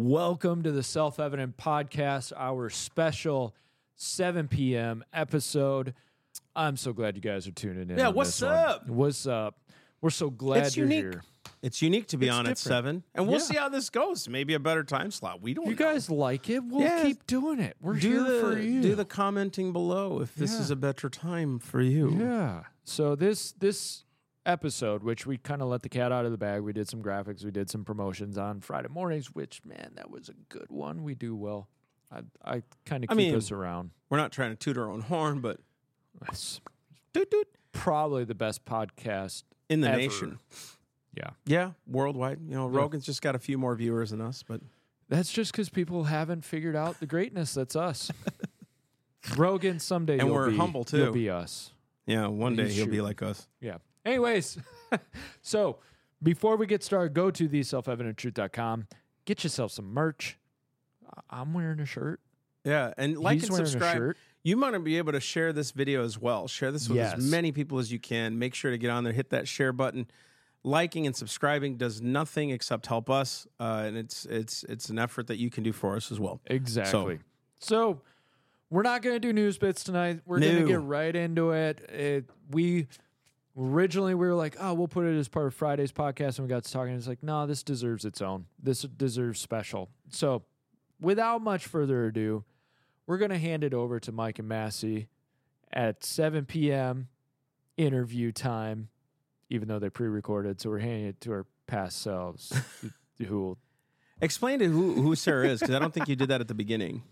Welcome to the Self Evident Podcast, our special 7 p.m. episode. I'm so glad you guys are tuning in. Yeah, on what's this one. up? What's up? We're so glad It's you're unique. here. It's unique to be It's on at different. seven, and we'll Yeah. see how this goes. Maybe a better time slot. We don't. You know. guys like it? We'll Yeah. keep doing it. We're do here the for you. do the commenting below if this Yeah. is a better time for you. Yeah. So this this episode, which we kind of let the cat out of the bag, we did some graphics, we did some promotions on Friday mornings, which man, that was a good one. We do well. I I kind of keep mean- us around. We're not trying to toot our own horn, but It's toot toot probably the best podcast. in the Ever. nation. Yeah. Yeah, worldwide. You know, Yeah. Rogan's just got a few more viewers than us, but That's just because people haven't figured out the greatness that's us. Rogan, someday And we're be- humble, too. be us. yeah, one day he'll be like us. Yeah. Anyways, so before we get started, go to theselfevidenttruth.com. Get yourself some merch. I'm wearing a shirt. Yeah, and like He's and subscribe. You want to be able to share this video as well. Share this with Yes. as many people as you can. Make sure to get on there, hit that share button. Liking and subscribing does nothing except help us, uh, and it's it's it's an effort that you can do for us as well. Exactly. So, we're not going to do news bits tonight. We're going to get right into it. it. We originally we were like, oh, we'll put it as part of Friday's podcast, and we got to talking. And It's like, no, this deserves its own. This deserves special. So, without much further ado, we're going to hand it over to Mike and Massey at 7 p.m. interview time, even though they pre-recorded. So we're handing it to our past selves, who will Explain to who who Sarah is because I don't think you did that at the beginning.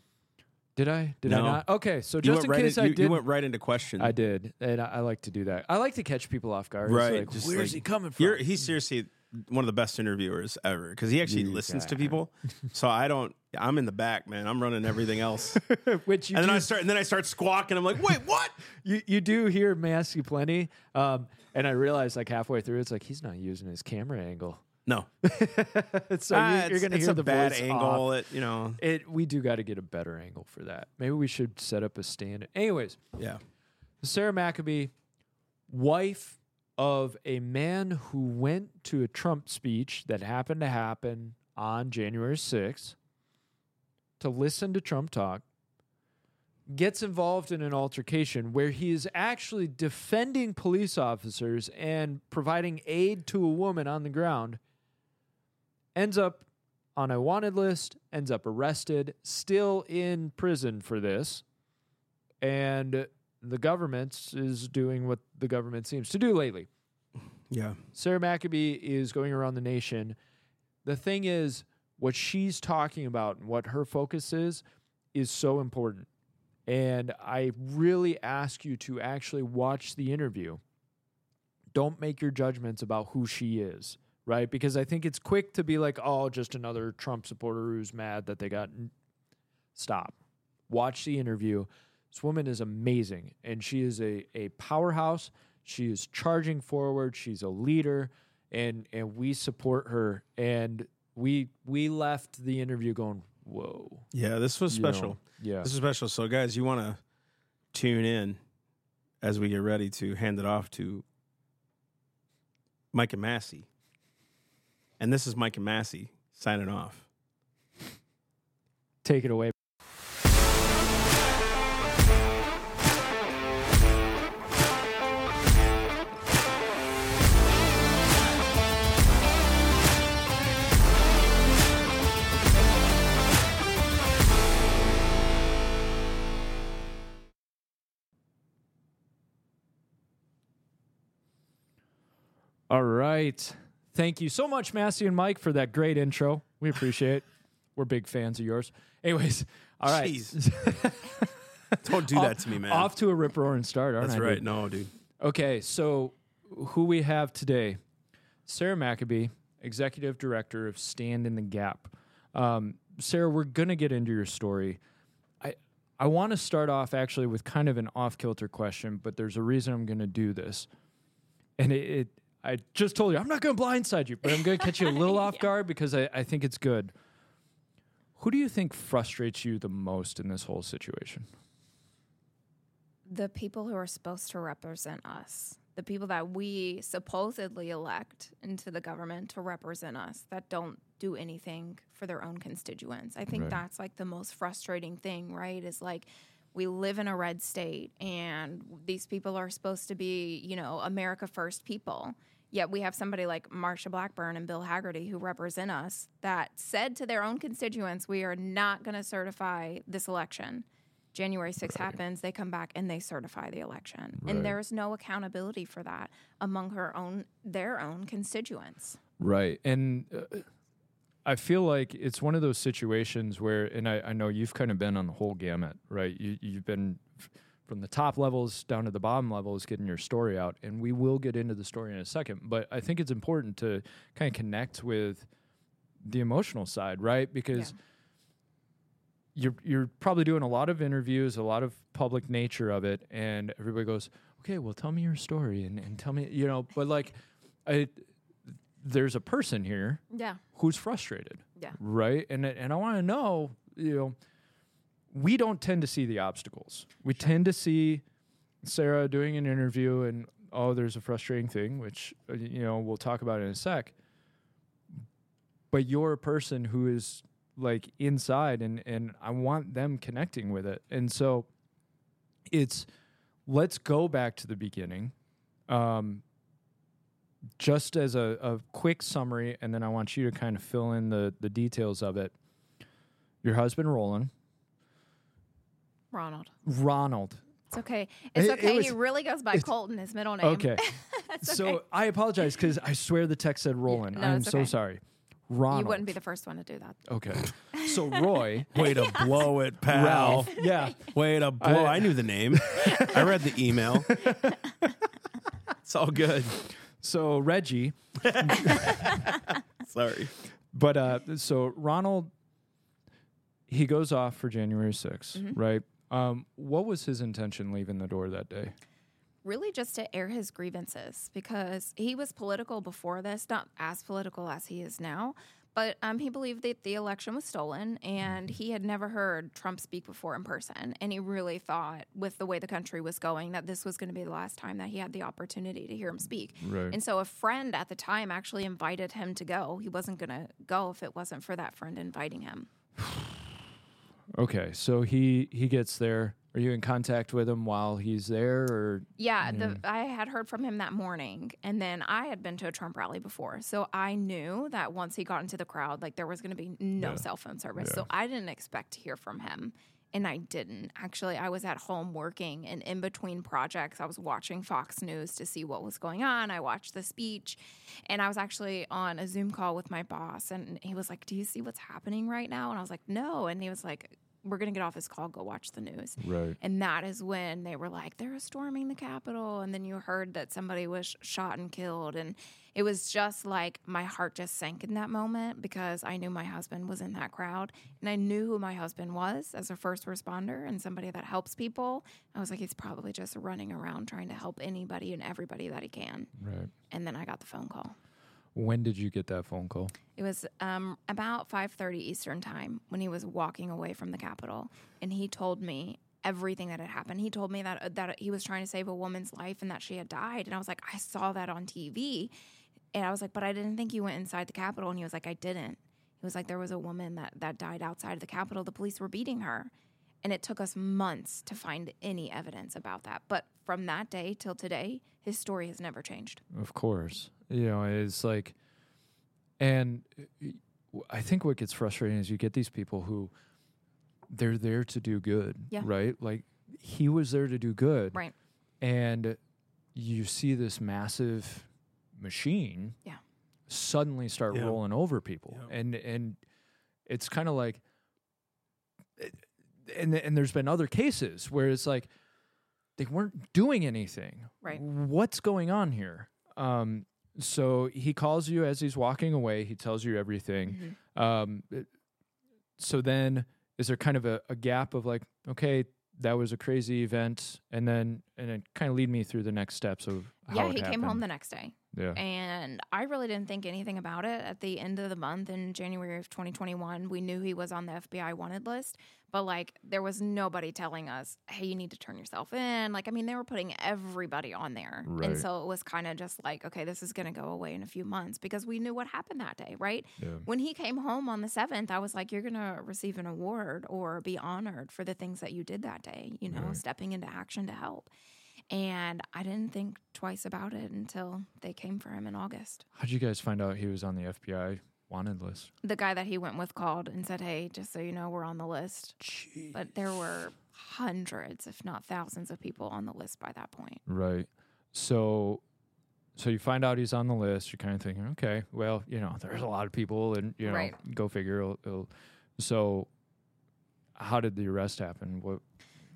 Did I? Did I not? Okay, so just in right case in- I you, did, you went right into question. I did, and I, I like to do that. I like to catch people off guard. Right, like, just where's like- he coming from? You're, he's seriously one of the best interviewers ever because he actually You listens to people. so I don't. I'm in the back, man. I'm running everything else, Which you and do, then I start. And then I start squawking. I'm like, wait, what? you, you do hear Massey plenty, um, and I realize like halfway through, it's like he's not using his camera angle. No, so Ah, you, you're it's- going to hear a the bad voice angle. It you know. It we do got to get a better angle for that. Maybe we should set up a stand. Anyways, Yeah. Sarah McAbee, wife of a man who went to a Trump speech that happened to happen on January 6th to listen to Trump talk, gets involved in an altercation where he is actually defending police officers and providing aid to a woman on the ground, ends up on a wanted list, ends up arrested, still in prison for this. And the government is doing what the government seems to do lately. Yeah. Sarah McAbee is going around the nation. The thing is, what she's talking about and what her focus is, is so important. And I really ask you to actually watch the interview. Don't make your judgments about who she is, right? Because I think it's quick to be like, oh, just another Trump supporter who's mad that they got. Stop. Watch the interview. This woman is amazing, and she is a, a powerhouse. She is charging forward. She's a leader, and and we support her. And we we left the interview going, whoa, Yeah. This was you know, special. yeah, This is special. So, guys, you want to tune in as we get ready to hand it off to Mike and Massey. And this is Mike and Massey signing off. take it away. All right. Thank you so much, Massey and Mike, for that great intro. We appreciate it. We're big fans of yours. Anyways, all right. Jeez. Don't do that to me, man. Off to a rip roaring start, aren't That's I? right. dude? No, dude. Okay, so who we have today? Sarah McAbee, Executive Director of Stand in the Gap. Um, Sarah, we're going to get into your story. I I want to start off actually with kind of an off kilter question, but there's a reason I'm going to do this. And it, it I just told you I'm not going to blindside you, but I'm going to catch you a little off guard because I, I think it's good. Who do you think frustrates you the most in this whole situation? the people who are supposed to represent us, the people that we supposedly elect into the government to represent us, that don't do anything for their own constituents. I think Right. that's like the most frustrating thing, right? Is like we live in a red state and these people are supposed to be, you know, America first people. Yet we have somebody like Marsha Blackburn and Bill Hagerty who represent us that said to their own constituents, we are not going to certify this election. January 6th happens, they come back and they certify the election. Right. And there's no accountability for that among her own their own constituents. Right. And uh, I feel like it's one of those situations where, and I, I know you've kind of been on the whole gamut, right? You, you've been f- from the top levels down to the bottom levels getting your story out. And we will get into the story in a second. But I think it's important to kind of connect with the emotional side, right? Because you're you're probably doing a lot of interviews, a lot of public nature of it, and everybody goes, "Okay, well, tell me your story and, and tell me, you know." But like, I there's a person here Yeah. who's frustrated, Yeah. right? And and I want to know, you know, we don't tend to see the obstacles. We tend to see Sarah doing an interview and oh, there's a frustrating thing, which uh, you know we'll talk about in a sec. But you're a person who is like inside, and and I want them connecting with it, and so it's let's go back to the beginning. Um, just as a, a quick summary, and then I want you to kind of fill in the, the details of it. Your husband, Roland, Ronald. Ronald. It's okay. It's It- it okay. he really goes by Colton, his middle name. Okay. So okay. I apologize because I swear the text said Roland. no, I'm it's so okay. sorry. Ronald. You wouldn't be the first one to do that. Okay. So Roy, Way to blow it, pal. Ralph. Yeah. Way to blow. I, I- knew the name. I read the email. it's all good. So Reggie. Sorry. But uh, so Ronald, he goes off for January 6th, Mm-hmm. right? Um, what was his intention leaving the door that day? Really, just to air his grievances because he was political before this, not as political as he is now. But um, he believed that the election was stolen, and he had never heard Trump speak before in person. And he really thought, with the way the country was going, that this was going to be the last time that he had the opportunity to hear him speak. Right. And so, a friend at the time actually invited him to go. He wasn't going to go if it wasn't for that friend inviting him. Okay, so he he gets there. Are you in contact with him while he's there, or Yeah, the, I had heard from him that morning, and then I had been to a Trump rally before, so I knew that once he got into the crowd, like there was going to be no cell phone service. So I didn't expect to hear from him, and I didn't. Actually, I was at home working, and in between projects, I was watching Fox News to see what was going on. I watched the speech, and I was actually on a Zoom call with my boss, and he was like, "Do you see what's happening right now?" And I was like, "No," and he was like. We're gonna get off this call. Go watch the news. right? And that is when they were like, they're storming the Capitol. And then you heard that somebody was shot and killed. And it was just like my heart just sank in that moment because I knew my husband was in that crowd. And I knew who my husband was as a first responder and somebody that helps people. I was like, he's probably just running around trying to help anybody and everybody that he can. Right. And then I got the phone call. When did you get that phone call? It was um, about 5:30 Eastern time when he was walking away from the Capitol, and he told me everything that had happened. He told me that that he was trying to save a woman's life and that she had died, and I was like, I saw that on TV, and I was like, but I didn't think you went inside the Capitol, and he was like, I didn't. He was like, there was a woman that that died outside of the Capitol. The police were beating her. And it took us months to find any evidence about that. But from that day till today, his story has never changed. Of course. You know, it's like, and I think what gets frustrating is you get these people who they're there to do good, Yeah. right? Like he was there to do good, Right. And you see this massive machine, Yeah. suddenly start Yeah. rolling over people, Yeah. and and it's kind of like, and and there's been other cases where it's like they weren't doing anything. Right. What's going on here? Um, so he calls you as he's walking away. He tells you everything. Mhm. Um, so then, is there kind of a, a gap of like, okay, that was a crazy event, and then and then kind of lead me through the next steps of how Yeah, it he came home the next day. Yeah. And I really didn't think anything about it. At the end of the month in January of 2021, we knew he was on the FBI wanted list, but like there was nobody telling us, hey, you need to turn yourself in. Like, I mean, they were putting everybody on there. Right. And so it was kind of just like, okay, this is going to go away in a few months because we knew what happened that day, right? Yeah. When he came home on the 7th, I was like, you're going to receive an award or be honored for the things that you did that day, you know, Right. stepping into action to help. And I didn't think twice about it until they came for him in August. How'd you guys find out he was on the FBI wanted list? The guy that he went with called and said, Hey, just so you know, we're on the list. But there were hundreds, if not thousands, of people on the list by that point. Right. So so you find out he's on the list, you're kind of thinking, okay, well, you know, there's a lot of people and you know, Right. go figure it'll, it'll so how did the arrest happen? What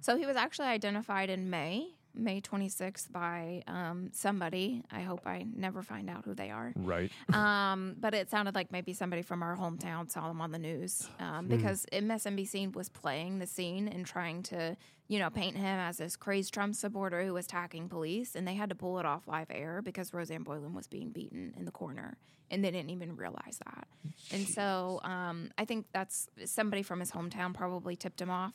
So he was actually identified in May, May 26th, by um, somebody. I hope I never find out who they are. right. um, but it sounded like maybe somebody from our hometown saw them on the news um, because MSNBC was playing the scene and trying to, you know, paint him as this crazed Trump supporter who was attacking police, and they had to pull it off live air because Rosanne Boyland was being beaten in the corner, and they didn't even realize that. And so um, I think that's somebody from his hometown probably tipped him off.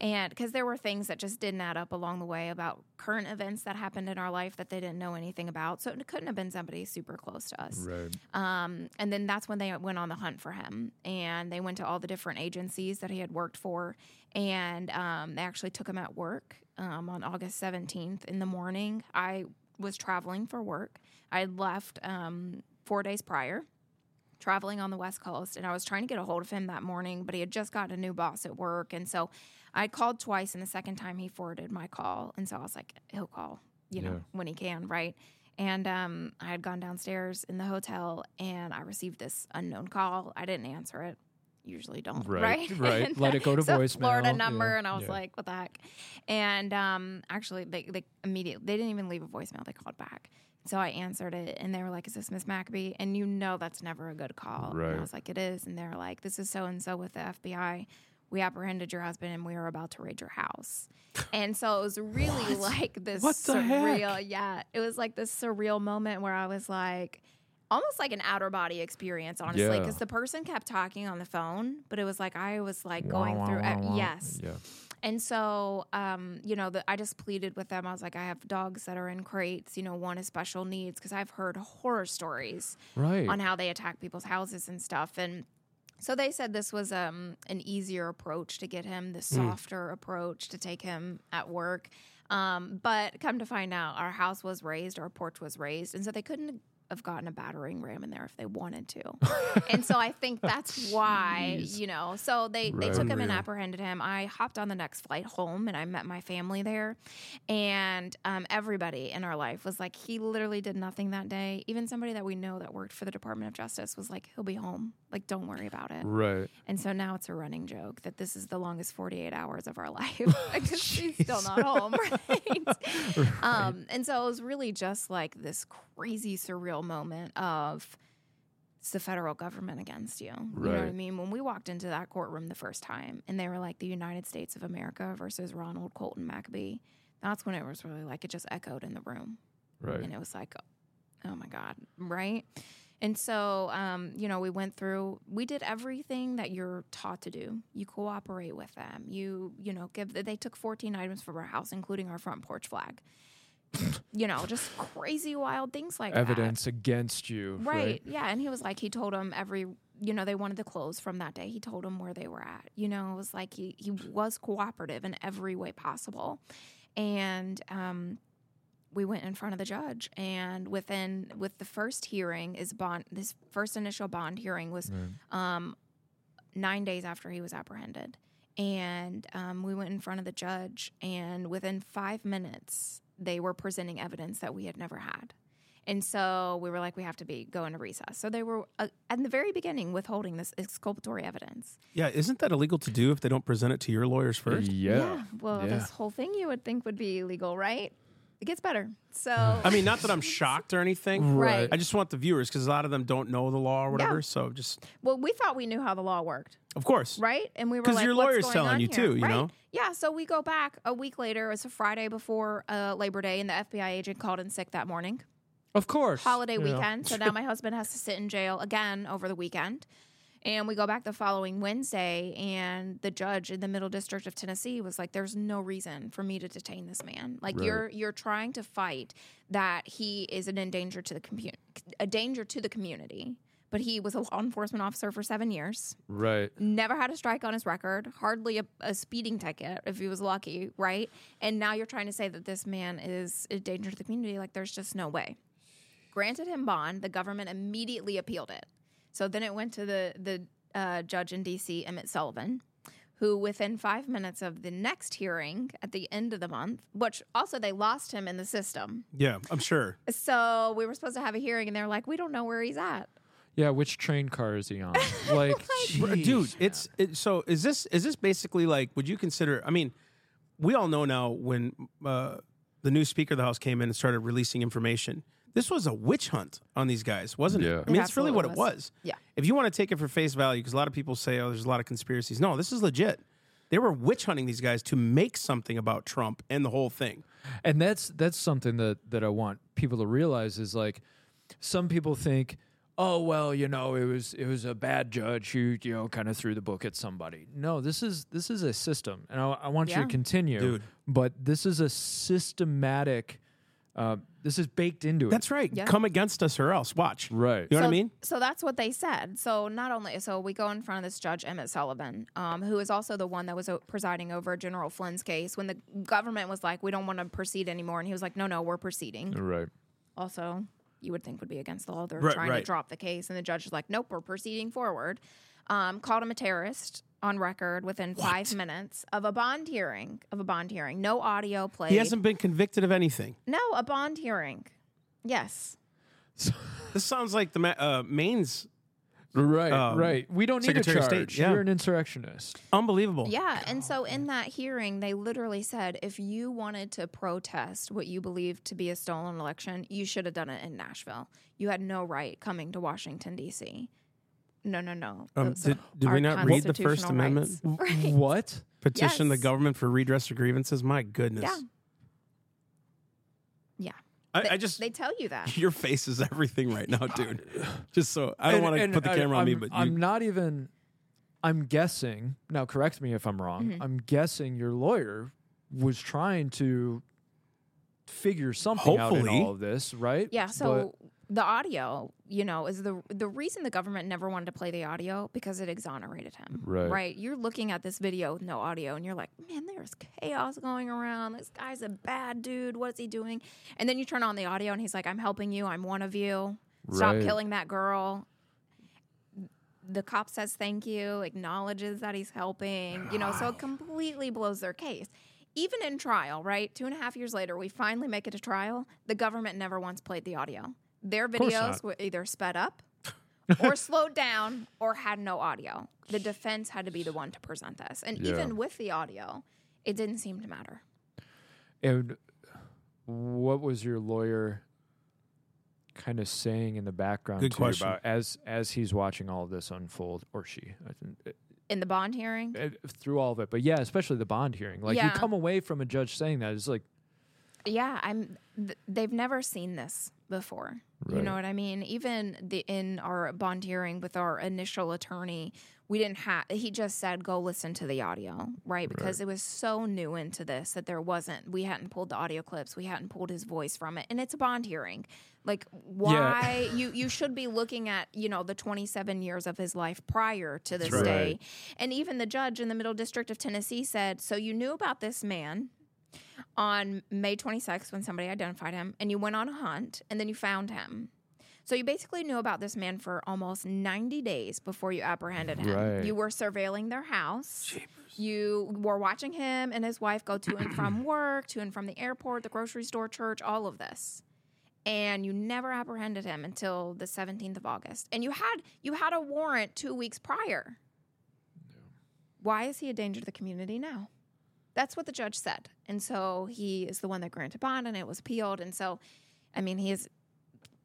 And because there were things that just didn't add up along the way about current events that happened in our life that they didn't know anything about. So it couldn't have been somebody super close to us. Right. Um, and then that's when they went on the hunt for him. And they went to all the different agencies that he had worked for. And um, they actually took him at work um, on August 17th in the morning. I was traveling for work. I had left um, four days prior traveling on the West Coast, and I was trying to get a hold of him that morning, but he had just gotten a new boss at work, and so I called twice, and the second time he forwarded my call, and so I was like, he'll call, you know, Yeah. when he can, right? And um, I had gone downstairs in the hotel, and I received this unknown call. I didn't answer it. Usually don't, Right, right? right. Let it go to so voicemail, Florida yeah, number, and I was yeah. like, "What the heck?" And um, actually, they, they immediately they didn't even leave a voicemail. They called back, so I answered it, and they were like, "Is this Miss McAbee?" And you know that's never a good call. And Right. I was like, "It is," and they're like, "This is so and so with the FBI." We apprehended your husband and we were about to raid your house. And so it was really like this What the heck? surreal, yeah. It was like this surreal moment where I was like, almost like an outer body experience, honestly, Yeah. because the person kept talking on the phone, but it was like I was like going Wah, through, wah, wah, wah. yes. Yeah. And so, um, you know, the, I just pleaded with them. I was like, I have dogs that are in crates. You know, one is special needs because I've heard horror stories Right. on how they attack people's houses and stuff. And so they said this was um, an easier approach to get him, the softer approach to take him at work. Um, but come to find out, our house was raised, our porch was raised, and so they couldn't have gotten a battering ram in there if they wanted to. and so I think that's why, Jeez. you know. So they they took him and apprehended him. I hopped on the next flight home and I met my family there, and um, everybody in our life was like, he literally did nothing that day. Even somebody that we know that worked for the Department of Justice was like, he'll be home. Like, don't worry about it. Right. And so now it's a running joke that this is the longest 48 hours of our life because she's still not home, right? Um, and so it was really just like this crazy surreal moment of it's the federal government against you. You know what I mean? When we walked into that courtroom the first time and they were like the United States of America versus Ronald Colton McAbee, that's when it was really like it just echoed in the room Right. and it was like oh my god right and so um, you know we went through we did everything that you're taught to do you cooperate with them you you know give they took 14 items from our house including our front porch flag you know just crazy wild things like that. Evidence against you. Right. Yeah. And he was like, he told them every, you know, they wanted the clothes from that day. He told them where they were at. You know, it was like he, he was cooperative in every way possible. And um, we went in front of the judge. And within, with the first hearing, is bond, this first initial bond hearing was Right. um, nine days after he was apprehended. And um, we went in front of the judge, and within five minutes, they were presenting evidence that we had never had. And so we were like, we have to be going to recess. So they were uh, at the very beginning withholding this exculpatory evidence. Yeah, isn't that illegal to do if they don't present it to your lawyers first? Yeah. Well, Yeah. this whole thing you would think would be illegal, right? It gets better. So I mean, not that I'm shocked or anything. Right. I just want the viewers because a lot of them don't know the law or whatever. So just, well, we thought we knew how the law worked. of course. right? And we were 'Cause like, your "What's lawyer's going telling you here?" too, you Right? know? Yeah. So we go back a week later. It's a Friday before uh, Labor Day, and the FBI agent called in sick that morning. Of course. holiday you know. weekend. So now my husband has to sit in jail again over the weekend. And we go back the following Wednesday, and the judge in the Middle District of Tennessee was like, "There's no reason for me to detain this man. Like Right. you're you're trying to fight that he is an endanger to the commu- a danger to the community." But he was a law enforcement officer for seven years Right. never had a strike on his record, hardly a, a speeding ticket if he was lucky, right? And now you're trying to say that this man is a danger to the community. Like, there's just no way. Granted him bond, the government immediately appealed it. So then it went to the the uh, judge in D.C., Emmett Sullivan, who within five minutes of the next hearing at the end of the month, which also they lost him in the system. Yeah, I'm sure. So we were supposed to have a hearing, and they're like, we don't know where he's at. Yeah. Which train car is he on? like, Bro, dude it's it, so is this is this basically like would you consider i mean we all know now when uh, the new speaker of the house came in and started releasing information this was a witch hunt on these guys wasn't Yeah. it i mean It it's really what it was was. Yeah. if you want to take it for face value because a lot of people say oh there's a lot of conspiracies no this is legit they were witch hunting these guys to make something about trump and the whole thing and that's that's something that that I want people to realize is like some people think oh well you know it was it was a bad judge who you know kind of threw the book at somebody no this is this is a system and I, I want you to continue Dude. but this is a systematic uh, this is baked into it that's right Yeah. come against us or else watch right you know what i mean So that's what they said. So not only so we go in front of this judge Emmett Sullivan, um, who is also the one that was presiding over General Flynn's case when the government was like, "We don't want to proceed anymore," and he was like, "No, no, we're proceeding." right Also, you would think would be against the law. They're Right, trying right. to drop the case, and the judge is like, "Nope, we're proceeding forward." Um, called him a terrorist on record within five minutes of a bond hearing. Of a bond hearing, no audio played. he hasn't been convicted of anything no, a bond hearing. Yes. this sounds like the uh, maine's right Um, right we don't need a Secretary of charge State, yeah. you're an insurrectionist unbelievable Yeah, and so in that hearing, they literally said if you wanted to protest what you believed to be a stolen election, you should have done it in Nashville. You had no right coming to Washington D.C. No, no, no. Um, did- did we not read the First constitutional Amendment? Right. what petition the government for redress of grievances. My goodness. Yeah. Yeah. I, They, I just they tell you that. your face is everything right now, dude. Just so I don't want to put the I- camera on me, I'm- but I'm not even. I'm guessing now. Correct me if I'm wrong. Mm-hmm. I'm guessing your lawyer was trying to figure something out in all of this, right? Yeah, so the audio, you know, is the the reason the government never wanted to play the audio because it exonerated him. Right. Right. You're looking at this video with no audio and you're like, man, there's chaos going around. This guy's a bad dude. What is he doing? And then you turn on the audio and he's like, I'm helping you. I'm one of you. Stop Right. killing that girl. The cop says thank you, acknowledges that he's helping, you know, so it completely blows their case. Even in trial, right? Two and a half years later, we finally make it to trial. The government never once played the audio. Their videos were either sped up or slowed down or had no audio. The defense had to be the one to present this. And Yeah. even with the audio, it didn't seem to matter. And what was your lawyer kind of saying in the background Good to question. about as as he's watching all of this unfold, or she? I think, In the bond hearing, uh, through all of it, but yeah, especially the bond hearing. Like you come away from a judge saying that, it's like yeah, I'm. Th- they've never seen this before. You know what I mean? Even the in our bond hearing with our initial attorney, we didn't have. He just said, "Go listen to the audio," right? Because it was so new into this that there wasn't. We hadn't pulled the audio clips. We hadn't pulled his voice from it, and it's a bond hearing. Like, why you you should be looking at you know the 27 years of his life prior to this right. day, and even the judge in the Middle District of Tennessee said, "So you knew about this man." On May 26th when somebody identified him, and you went on a hunt, and then you found him. So you basically knew about this man for almost 90 days before you apprehended him. Right. You were surveilling their house. You were watching him and his wife go to and from work, to and from the airport, the grocery store, church, all of this. And you never apprehended him until the 17th of August. And you had you had a warrant 2 weeks prior. Why is he a danger to the community now? That's what the judge said. And so he is the one that granted bond and it was appealed. And so, I mean, he has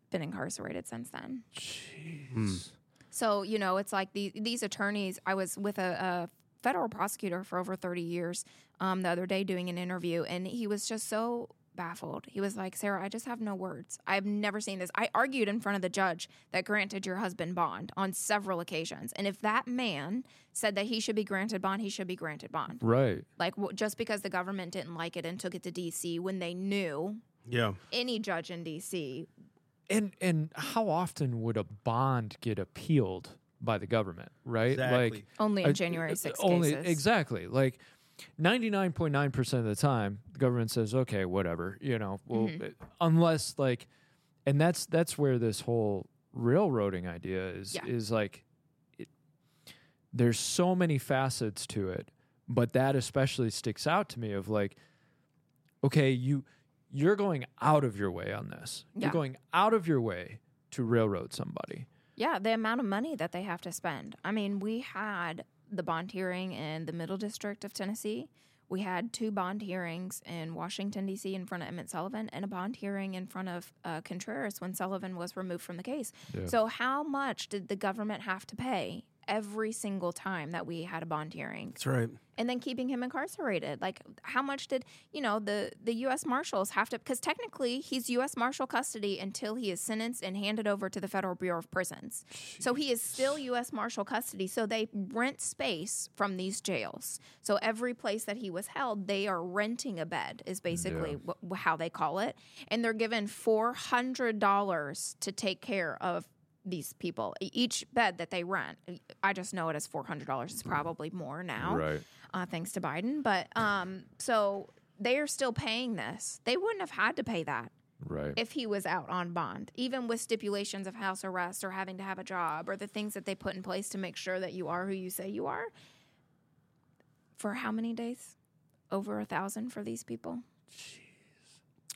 been incarcerated since then. Jeez. So, you know, it's like the, these attorneys, I was with a, a federal prosecutor for over 30 years um, the other day doing an interview, and he was just so baffled. He was like, Sarah, I just have no words. I've never seen this. I argued in front of the judge that granted your husband bond on several occasions. And if that man said that he should be granted bond, he should be granted bond. Right. Like, w- just because the government didn't like it and took it to DC when they knew Yeah. any judge in DC. And and how often would a bond get appealed by the government, right? Exactly. Like Only in January uh, 6 only cases. exactly. Like 99.9% of the time the government says okay, whatever, you know, well Mm-hmm. uh, unless like and that's that's where this whole railroading idea is Yeah. is like it, there's so many facets to it, but that especially sticks out to me of like okay, you you're going out of your way on this. Yeah. You're going out of your way to railroad somebody. Yeah, the amount of money that they have to spend. I mean, we had the bond hearing in the Middle District of Tennessee. We had two bond hearings in Washington, D.C., in front of Emmett Sullivan, and a bond hearing in front of uh, Contreras when Sullivan was removed from the case. Yeah. So, how much did the government have to pay every single time that we had a bond hearing? That's right. and then keeping him incarcerated. Like, how much did you know the the U.S. Marshals have to? Because technically, he's U.S. Marshal custody until he is sentenced and handed over to the Federal Bureau of Prisons. So he is still U.S. Marshal custody. So they rent space from these jails. So every place that he was held, they are renting a bed. Is basically wh- how they call it, and they're given four hundred dollars to take care of these people. Each bed that they rent, I just know it as four hundred dollars. It's probably more now uh, thanks to Biden. But um, so they are still paying this. They wouldn't have had to pay that Right. if he was out on bond, even with stipulations of house arrest or having to have a job or the things that they put in place to make sure that you are who you say you are. For how many days? Over a thousand for these people.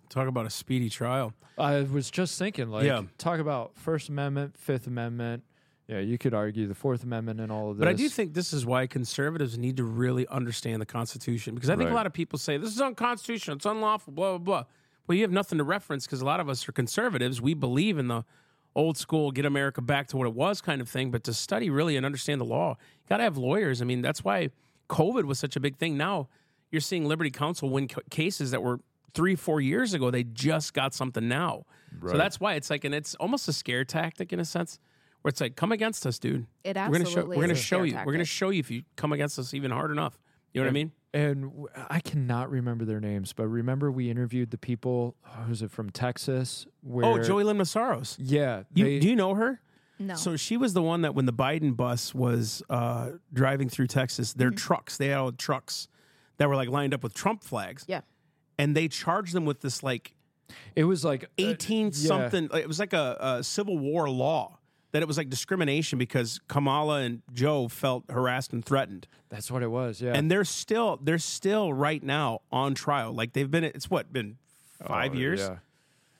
Talk about a speedy trial. I was just thinking, like, Yeah. talk about First Amendment, Fifth Amendment. Yeah, you could argue the Fourth Amendment and all of this. But I do think this is why conservatives need to really understand the Constitution because I think a lot of people say this is unconstitutional, it's unlawful, blah blah blah. Well, you have nothing to reference because a lot of us are conservatives. We believe in the old school, get America back to what it was kind of thing. But to study really and understand the law, you got to have lawyers. I mean, that's why COVID was such a big thing. Now you're seeing Liberty Counsel win cases that were three, four years ago. They just got something now. So that's why it's like, and it's almost a scare tactic in a sense. Where it's like, come against us, dude It we're gonna show absolutely we're gonna a show scare you we're gonna show you if you come against us even hard enough. You know what I mean? And I cannot remember their names, but remember we interviewed the people. Who was it from Texas? Where, Oh, Joey Lynn Mesaros. Yeah, You, they- do you know her? No. So she was the one that when the Biden bus was uh, driving through Texas, their trucks, they had all trucks that were like lined up with Trump flags. Yeah. And they charged them with this like it was like uh, 18 yeah. something. It was like a, a Civil War law that it was like discrimination because Kamala and Joe felt harassed and threatened. That's what it was. Yeah, And they're still they're still right now on trial. Like they've been it's what been five Oh, years. Yeah.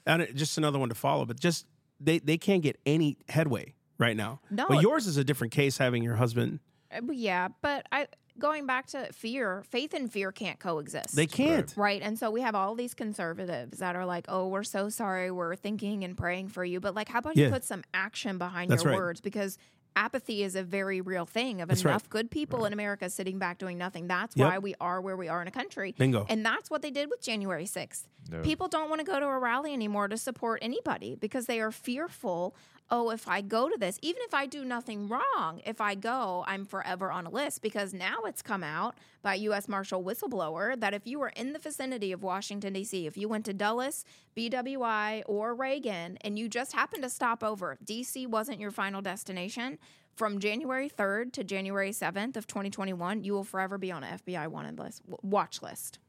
and it, just another one to follow. But just they they can't get any headway right now. No. but yours is a different case. Having your husband, Uh, yeah, but I going back to fear, faith and fear can't coexist. they can't. Right. And so we have all these conservatives that are like, oh, we're so sorry. We're thinking and praying for you. But like, how about Yeah. you put some action behind That's your right. words? Because apathy is a very real thing of That's right. enough good people in America sitting back doing nothing. That's Yep. why we are where we are in a country. Bingo. And that's what they did with January 6th. Yeah. People don't want to go to a rally anymore to support anybody because they are fearful. Oh, if I go to this, even if I do nothing wrong, if I go, I'm forever on a list because now it's come out by U.S. Marshal whistleblower that if you were in the vicinity of Washington, D.C., if you went to Dulles, BWI, or Reagan, and you just happened to stop over, D.C. wasn't your final destination, from January 3rd to January 7th of 2021, you will forever be on an FBI wanted list, watch list.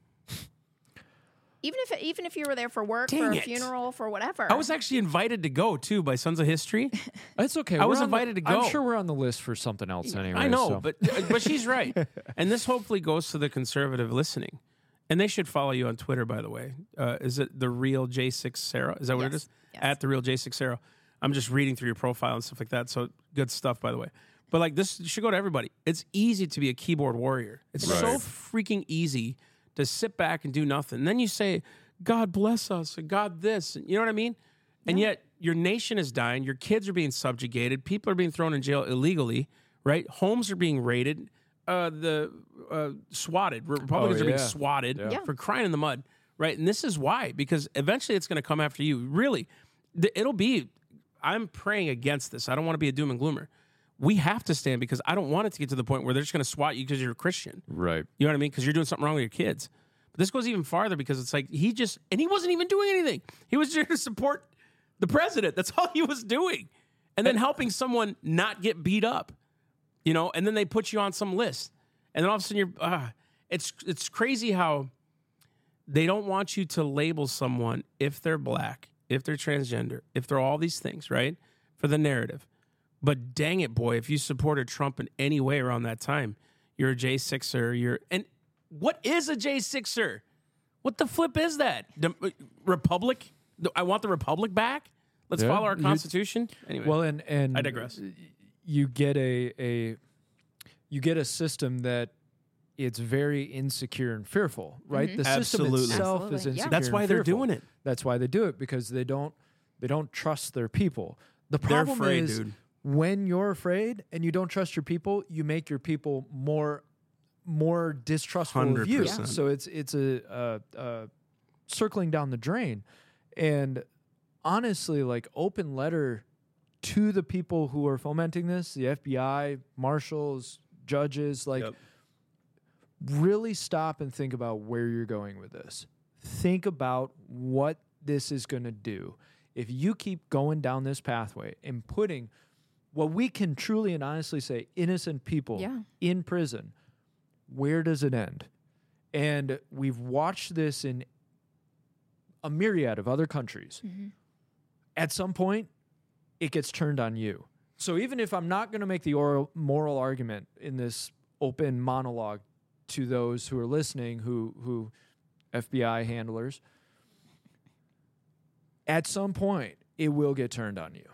Even if even if you were there for work, for a it. funeral, for whatever. I was actually invited to go too by Sons of History. It's okay. I We're was on the- invited to go. I'm sure we're on the list for something else anyway. I know, so- but uh, but she's right, and this hopefully goes to the conservative listening, and they should follow you on Twitter. By the way, uh, is it the real J six Sarah? Is that what it Yes. is? Yes. At the real J six Sarah. I'm just reading through your profile and stuff like that. So good stuff, by the way. But like this should go to everybody. It's easy to be a keyboard warrior. It's so freaking easy to sit back and do nothing. And then you say, "God bless us," and "God this," and you know what I mean. And yet your nation is dying. Your kids are being subjugated. People are being thrown in jail illegally. Right? Homes are being raided. Uh, the uh, swatted. Republicans are being swatted Yeah. for crying in the mud. right? And this is why, because eventually it's going to come after you. Really, th- it'll be. I'm praying against this. I don't want to be a doom and gloomer. We have to stand because I don't want it to get to the point where they're just going to swat you because you're a Christian. Right. You know what I mean? Because you're doing something wrong with your kids. But this goes even farther because it's like he just and he wasn't even doing anything. He was there to support the president. That's all he was doing, and then helping someone not get beat up. You know, and then they put you on some list, and then all of a sudden you're. Uh, it's it's crazy how they don't want you to label someone if they're black, if they're transgender, if they're all these things, right? For the narrative. But dang it, boy, if you supported Trump in any way around that time, you're a J6er, you're and what is a J6er? What the flip is that? The, uh, Republic? I want the Republic back? Let's Yeah, follow our Constitution? Anyway, Well, and and I digress. You get a a you get a system that it's very insecure and fearful, right? The system Absolutely. itself is Absolutely, yeah. insecure. That's and why they're doing it. That's why they do it because they don't they don't trust their people. The They're problem afraid, is dude. When you're afraid and you don't trust your people, you make your people more more distrustful of you. 100%. So it's it's a, a, a circling down the drain. And honestly, like open letter to the people who are fomenting this, the FBI, marshals, judges, like Yep. really stop and think about where you're going with this. Think about what this is going to do. If you keep going down this pathway and putting what we can truly and honestly say innocent people Yeah. in prison, where does it end? And we've watched this in a myriad of other countries. Mm-hmm. At some point, it gets turned on you. So even if I'm not going to make the oral, moral argument in this open monologue to those who are listening, who who FBI handlers, at some point it will get turned on you.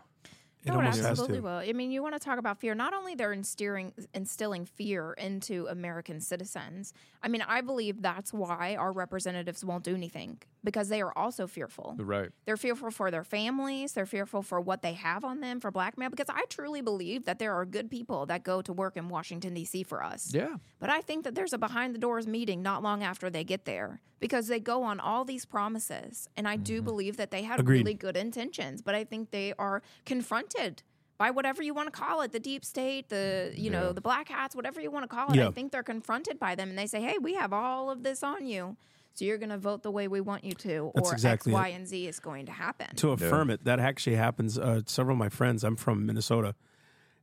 It No, it almost has absolutely to. will. I mean, you want to talk about fear. Not only they're instilling instilling fear into American citizens. I mean, I believe that's why our representatives won't do anything because they are also fearful. Right. They're fearful for their families. They're fearful for what they have on them for blackmail. Because I truly believe that there are good people that go to work in Washington D.C. for us. Yeah. But I think that there's a behind the doors meeting not long after they get there because they go on all these promises. And I do believe that they had Agreed. really good intentions, but I think they are confronted by whatever you want to call it the deep state, the, you know, the black hats, whatever you want to call it. Yeah. I think they're confronted by them and they say, hey, we have all of this on you. So you're going to vote the way we want you to, That's or exactly X, it. Y, and Z is going to happen. to affirm it, that actually happens. Uh, several of my friends, I'm from Minnesota,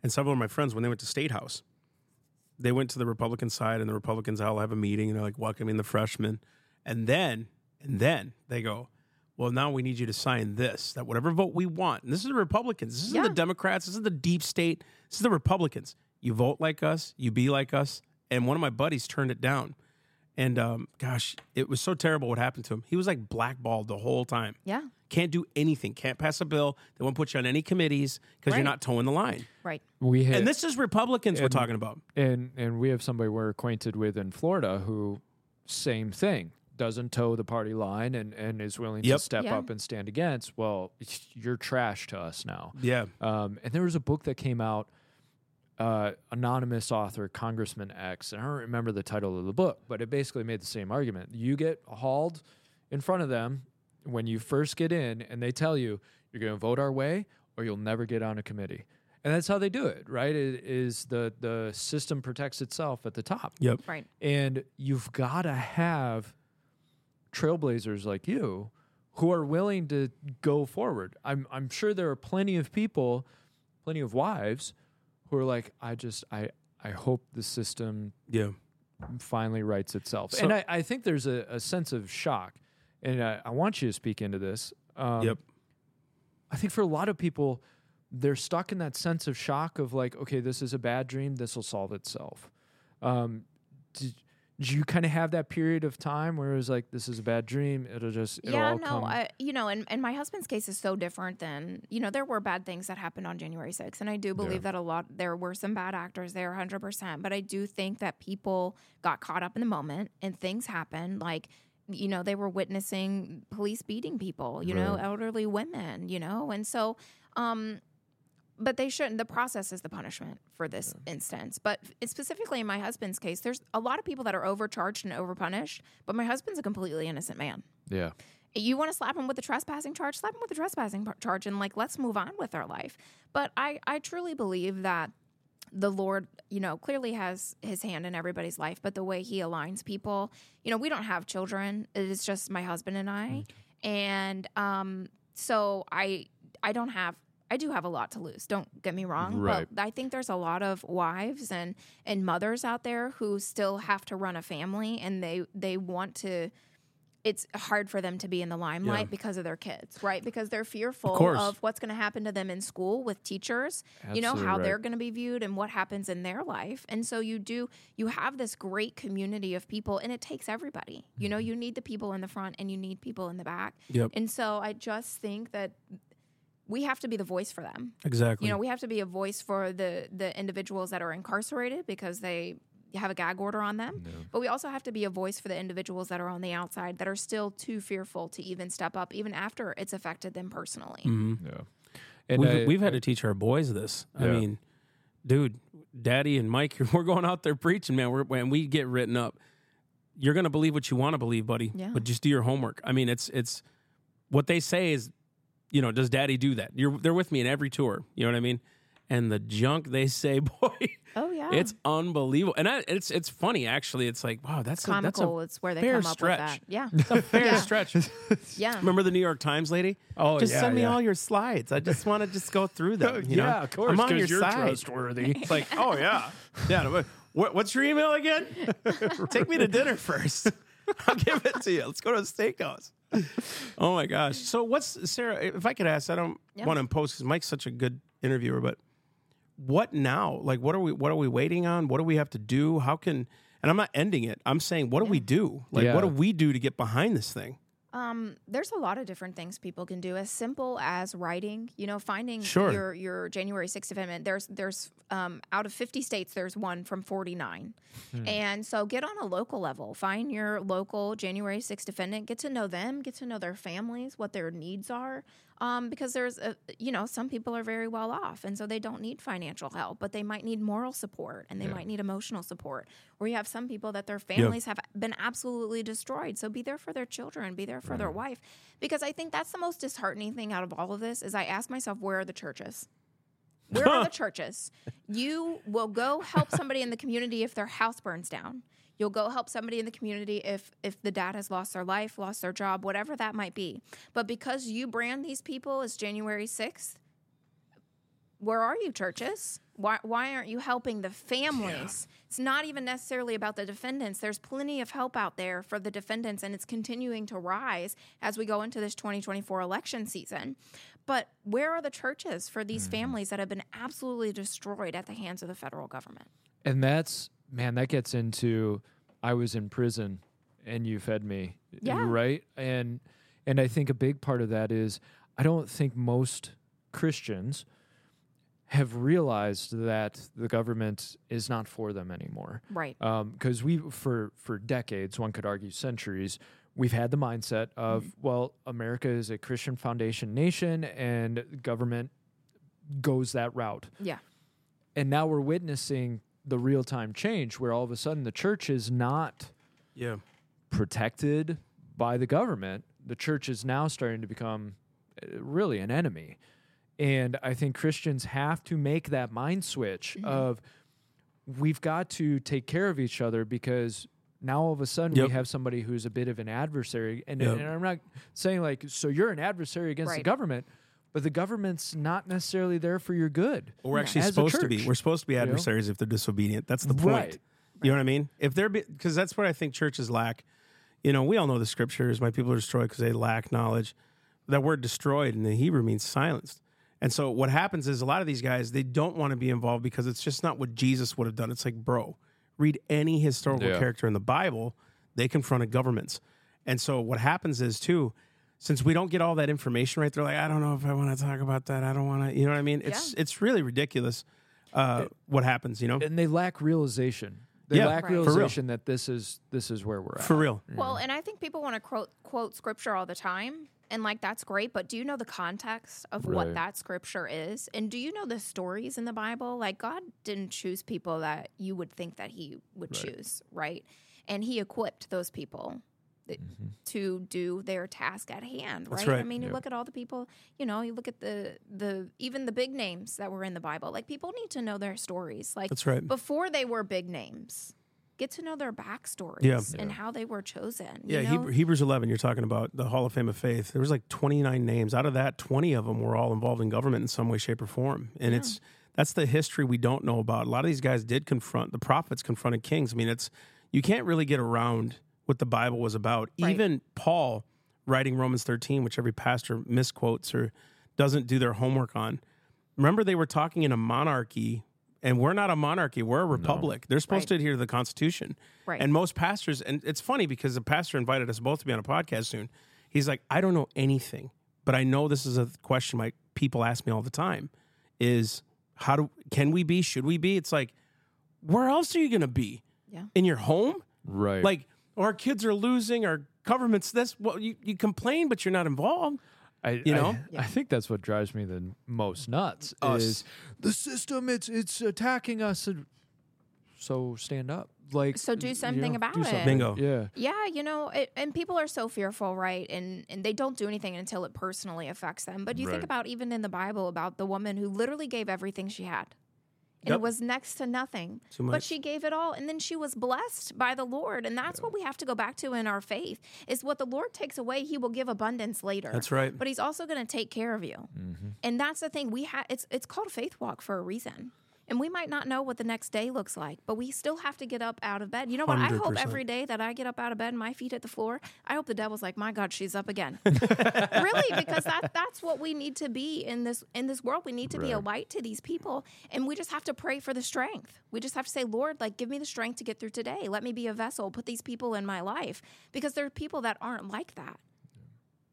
and several of my friends, when they went to State House, they went to the Republican side, and the Republicans all have a meeting, and they're like welcoming the freshmen, and then, and then they go, well, now we need you to sign this, that whatever vote we want, and this is the Republicans, this isn't the Democrats, this is the deep state, this is the Republicans. You vote like us, you be like us, and one of my buddies turned it down. And um, gosh, it was so terrible what happened to him. He was like blackballed the whole time. yeah, Can't do anything. Can't pass a bill. They won't put you on any committees because Right. you're not toeing the line. right. We had, And this is Republicans we're talking about. and and we have somebody we're acquainted with in Florida who same thing doesn't toe the party line and and is willing Yep. to step Yeah. up and stand against. Well, you're trash to us now. Yeah. Um, and there was a book that came out, uh, anonymous author Congressman X, and I don't remember the title of the book, but it basically made the same argument. You get hauled in front of them when you first get in, and they tell you you're going to vote our way, or you'll never get on a committee. And that's how they do it, right? It is the the system protects itself at the top. Yep. Right. And you've got to have trailblazers like you who are willing to go forward. I'm I'm sure there are plenty of people, plenty of wives who are like, I just I I hope the system Yeah. finally rights itself. So- and I, I think there's a, a sense of shock. And I, I want you to speak into this. Um, Yep. I think for a lot of people, they're stuck in that sense of shock of like, okay, this is a bad dream. This will solve itself. Um, did, did you kind of have that period of time where it was like, this is a bad dream? It'll just, it'll yeah, all no, come. I, you know, and, and my husband's case is so different than, you know, there were bad things that happened on January 6th. And I do believe that a lot, there were some bad actors there 100%. But I do think that people got caught up in the moment and things happened. Like, you know, they were witnessing police beating people, you know, elderly women, you know, and so, um, but they shouldn't. The process is the punishment for this instance. But specifically in my husband's case, there's a lot of people that are overcharged and overpunished. But my husband's a completely innocent man. Yeah. You want to slap him with the trespassing charge? Slap him with the trespassing charge, and like let's move on with our life. But I I truly believe that the Lord, you know, clearly has his hand in everybody's life, but the way he aligns people, you know, we don't have children. It is just my husband and I. And um so I I don't have I do have a lot to lose. Don't get me wrong, Right. but I think there's a lot of wives and and mothers out there who still have to run a family and they they want to it's hard for them to be in the limelight Yeah. because of their kids, right? Because they're fearful course. of what's going to happen to them in school with teachers, you know, how right. they're going to be viewed and what happens in their life. And so you do, you have this great community of people, and it takes everybody. You Mm-hmm. know, you need the people in the front and you need people in the back. Yep. And so I just think that we have to be the voice for them. Exactly. You know, we have to be a voice for the the individuals that are incarcerated because they have a gag order on them. But we also have to be a voice for the individuals that are on the outside that are still too fearful to even step up, even after it's affected them personally. Mm-hmm. Yeah. And we've, I- we've had to teach our boys this. I mean, dude, Daddy and Mike, we're going out there preaching, man. We're, when we get written up, you're gonna believe what you want to believe, buddy. Yeah. But just do your homework. I mean, it's it's what they say is, you know, does Daddy do that? You're they're with me in every tour. You know what I mean? And the junk they say, boy, Oh yeah, it's unbelievable. And I, it's it's funny actually. It's like, wow, that's a, that's comical. a it's where they fair come up stretch. with that. Yeah, it's a fair Yeah. stretch. yeah. Remember the New York Times lady? Oh, just yeah, send me yeah. all your slides. I just want to just go through them. You know? yeah, of course. I'm on 'cause your you're side. trustworthy. It's like, oh yeah, yeah. but What, what's your email again? Take me to dinner first. I'll give it to you. Let's go to a steakhouse. Oh my gosh. So what's Sarah? If I could ask, I don't Yeah. want to impose because Mike's such a good interviewer, but what now? Like, what are we? What are we waiting on? What do we have to do? How can? And I'm not ending it. I'm saying, what do we do? Like, Yeah. what do we do to get behind this thing? Um, there's a lot of different things people can do, as simple as writing. You know, finding Sure. your your January 6th amendment. There's there's um, out of 50 states, there's one from 49, and so get on a local level. Find your local January 6th defendant. Get to know them. Get to know their families, what their needs are. Um, because there's a you know some people are very well off, and so they don't need financial help, but they might need moral support and they might need emotional support. Or you have some people that their families have been absolutely destroyed. So be there for their children, be there for their wife, because I think that's the most disheartening thing out of all of this. Is I ask myself, where are the churches? Where are the churches? You will go help somebody in the community if their house burns down. You'll go help somebody in the community if if the dad has lost their life, lost their job, whatever that might be. But because you brand these people as January 6th, where are you churches? Why why aren't you helping the families? It's not even necessarily about the defendants. There's plenty of help out there for the defendants and it's continuing to rise as we go into this 2024 election season. But where are the churches for these mm-hmm. families that have been absolutely destroyed at the hands of the federal government? And that's man, that gets into I was in prison and you fed me. Yeah. Right? And and I think a big part of that is I don't think most Christians have realized that the government is not for them anymore. Right. Um, because we for for decades, one could argue centuries, we've had the mindset of mm-hmm. well, America is a Christian foundation nation, and government goes that route. Yeah. And now we're witnessing the real time change, where all of a sudden the church is not Yeah. protected by the government. The church is now starting to become uh, really an enemy. And I think Christians have to make that mind switch of we've got to take care of each other because now all of a sudden Yep. we have somebody who's a bit of an adversary. And, Yep. and I'm not saying like, so you're an adversary against the government, but the government's not necessarily there for your good. Well, we're actually supposed to be. We're supposed to be know? adversaries if they're disobedient. That's the point. Right. You know what I mean? If they're because that's what I think churches lack. You know, we all know the scriptures. My people are destroyed because they lack knowledge. That word "destroyed" in the Hebrew means silenced. And so what happens is a lot of these guys they don't want to be involved because it's just not what Jesus would have done. It's like, bro, read any historical Yeah. character in the Bible. They confronted governments, and so what happens is too. Since we don't get all that information right, they're like, I don't know if I want to talk about that. I don't want to, you know what I mean? It's it's really ridiculous uh, what happens, you know? And they lack realization. They Yeah, lack Right. For real. realization that this is this is where we're at. For real. Well, and I think people want to quote quote scripture all the time, and like that's great. But do you know the context of Right. what that scripture is? And do you know the stories in the Bible? Like God didn't choose people that you would think that He would choose, right? And He equipped those people th- mm-hmm. to do their task at hand, right? That's I mean, you Yep. look at all the people, you know, you look at the the even the big names that were in the Bible. Like people need to know their stories. Like That's right. before they were big names. Get to know their backstories Yeah. and how they were chosen. Yeah, you know? Hebrews 11, you're talking about the Hall of Fame of Faith. There was like 29 names. Out of that, 20 of them were all involved in government in some way, shape, or form. And Yeah. it's that's the history we don't know about. A lot of these guys did confront the prophets, confronted kings. I mean, it's you can't really get around what the Bible was about. Right. Even Paul writing Romans 13, which every pastor misquotes or doesn't do their homework on. Remember, they were talking in a monarchy, and we're not a monarchy. We're a republic. They're supposed Right. to adhere to the Constitution. Right. And most pastors, and it's funny because the pastor invited us both to be on a podcast soon. He's like, I don't know anything, but I know this is a question my people ask me all the time: is how do can we be? Should we be? It's like, where else are you going to be? Yeah. In your home? Right. Like, our kids are losing. Our government's this. Well, you, you complain, but you're not involved. I, You I- know? I, think that's what drives me the most nuts Us. is the system. It's it's attacking us. So stand up. Like So do you something know, about do it. Bingo. Yeah. Yeah, you know, it, and people are so fearful, right? And and they don't do anything until it personally affects them. But you think about even in the Bible about the woman who literally gave everything she had. And Yep. it was next to nothing. Too But she gave it all and then she was blessed by the Lord. And that's what we have to go back to in our faith. Is what the Lord takes away, he will give abundance later. That's right. But he's also going to take care of you. Mm-hmm. And that's the thing. We have it's it's called faith walk for a reason. And we might not know what the next day looks like, but we still have to get up out of bed. You know what? I hope every day that I get up out of bed and my feet hit the floor, I hope the devil's like, "My God, she's up again." really, because that that's what we need to be in this in this world. We need to be a light to these people, and we just have to pray for the strength. We just have to say, "Lord, like give me the strength to get through today. Let me be a vessel. Put these people in my life because there are people that aren't like that."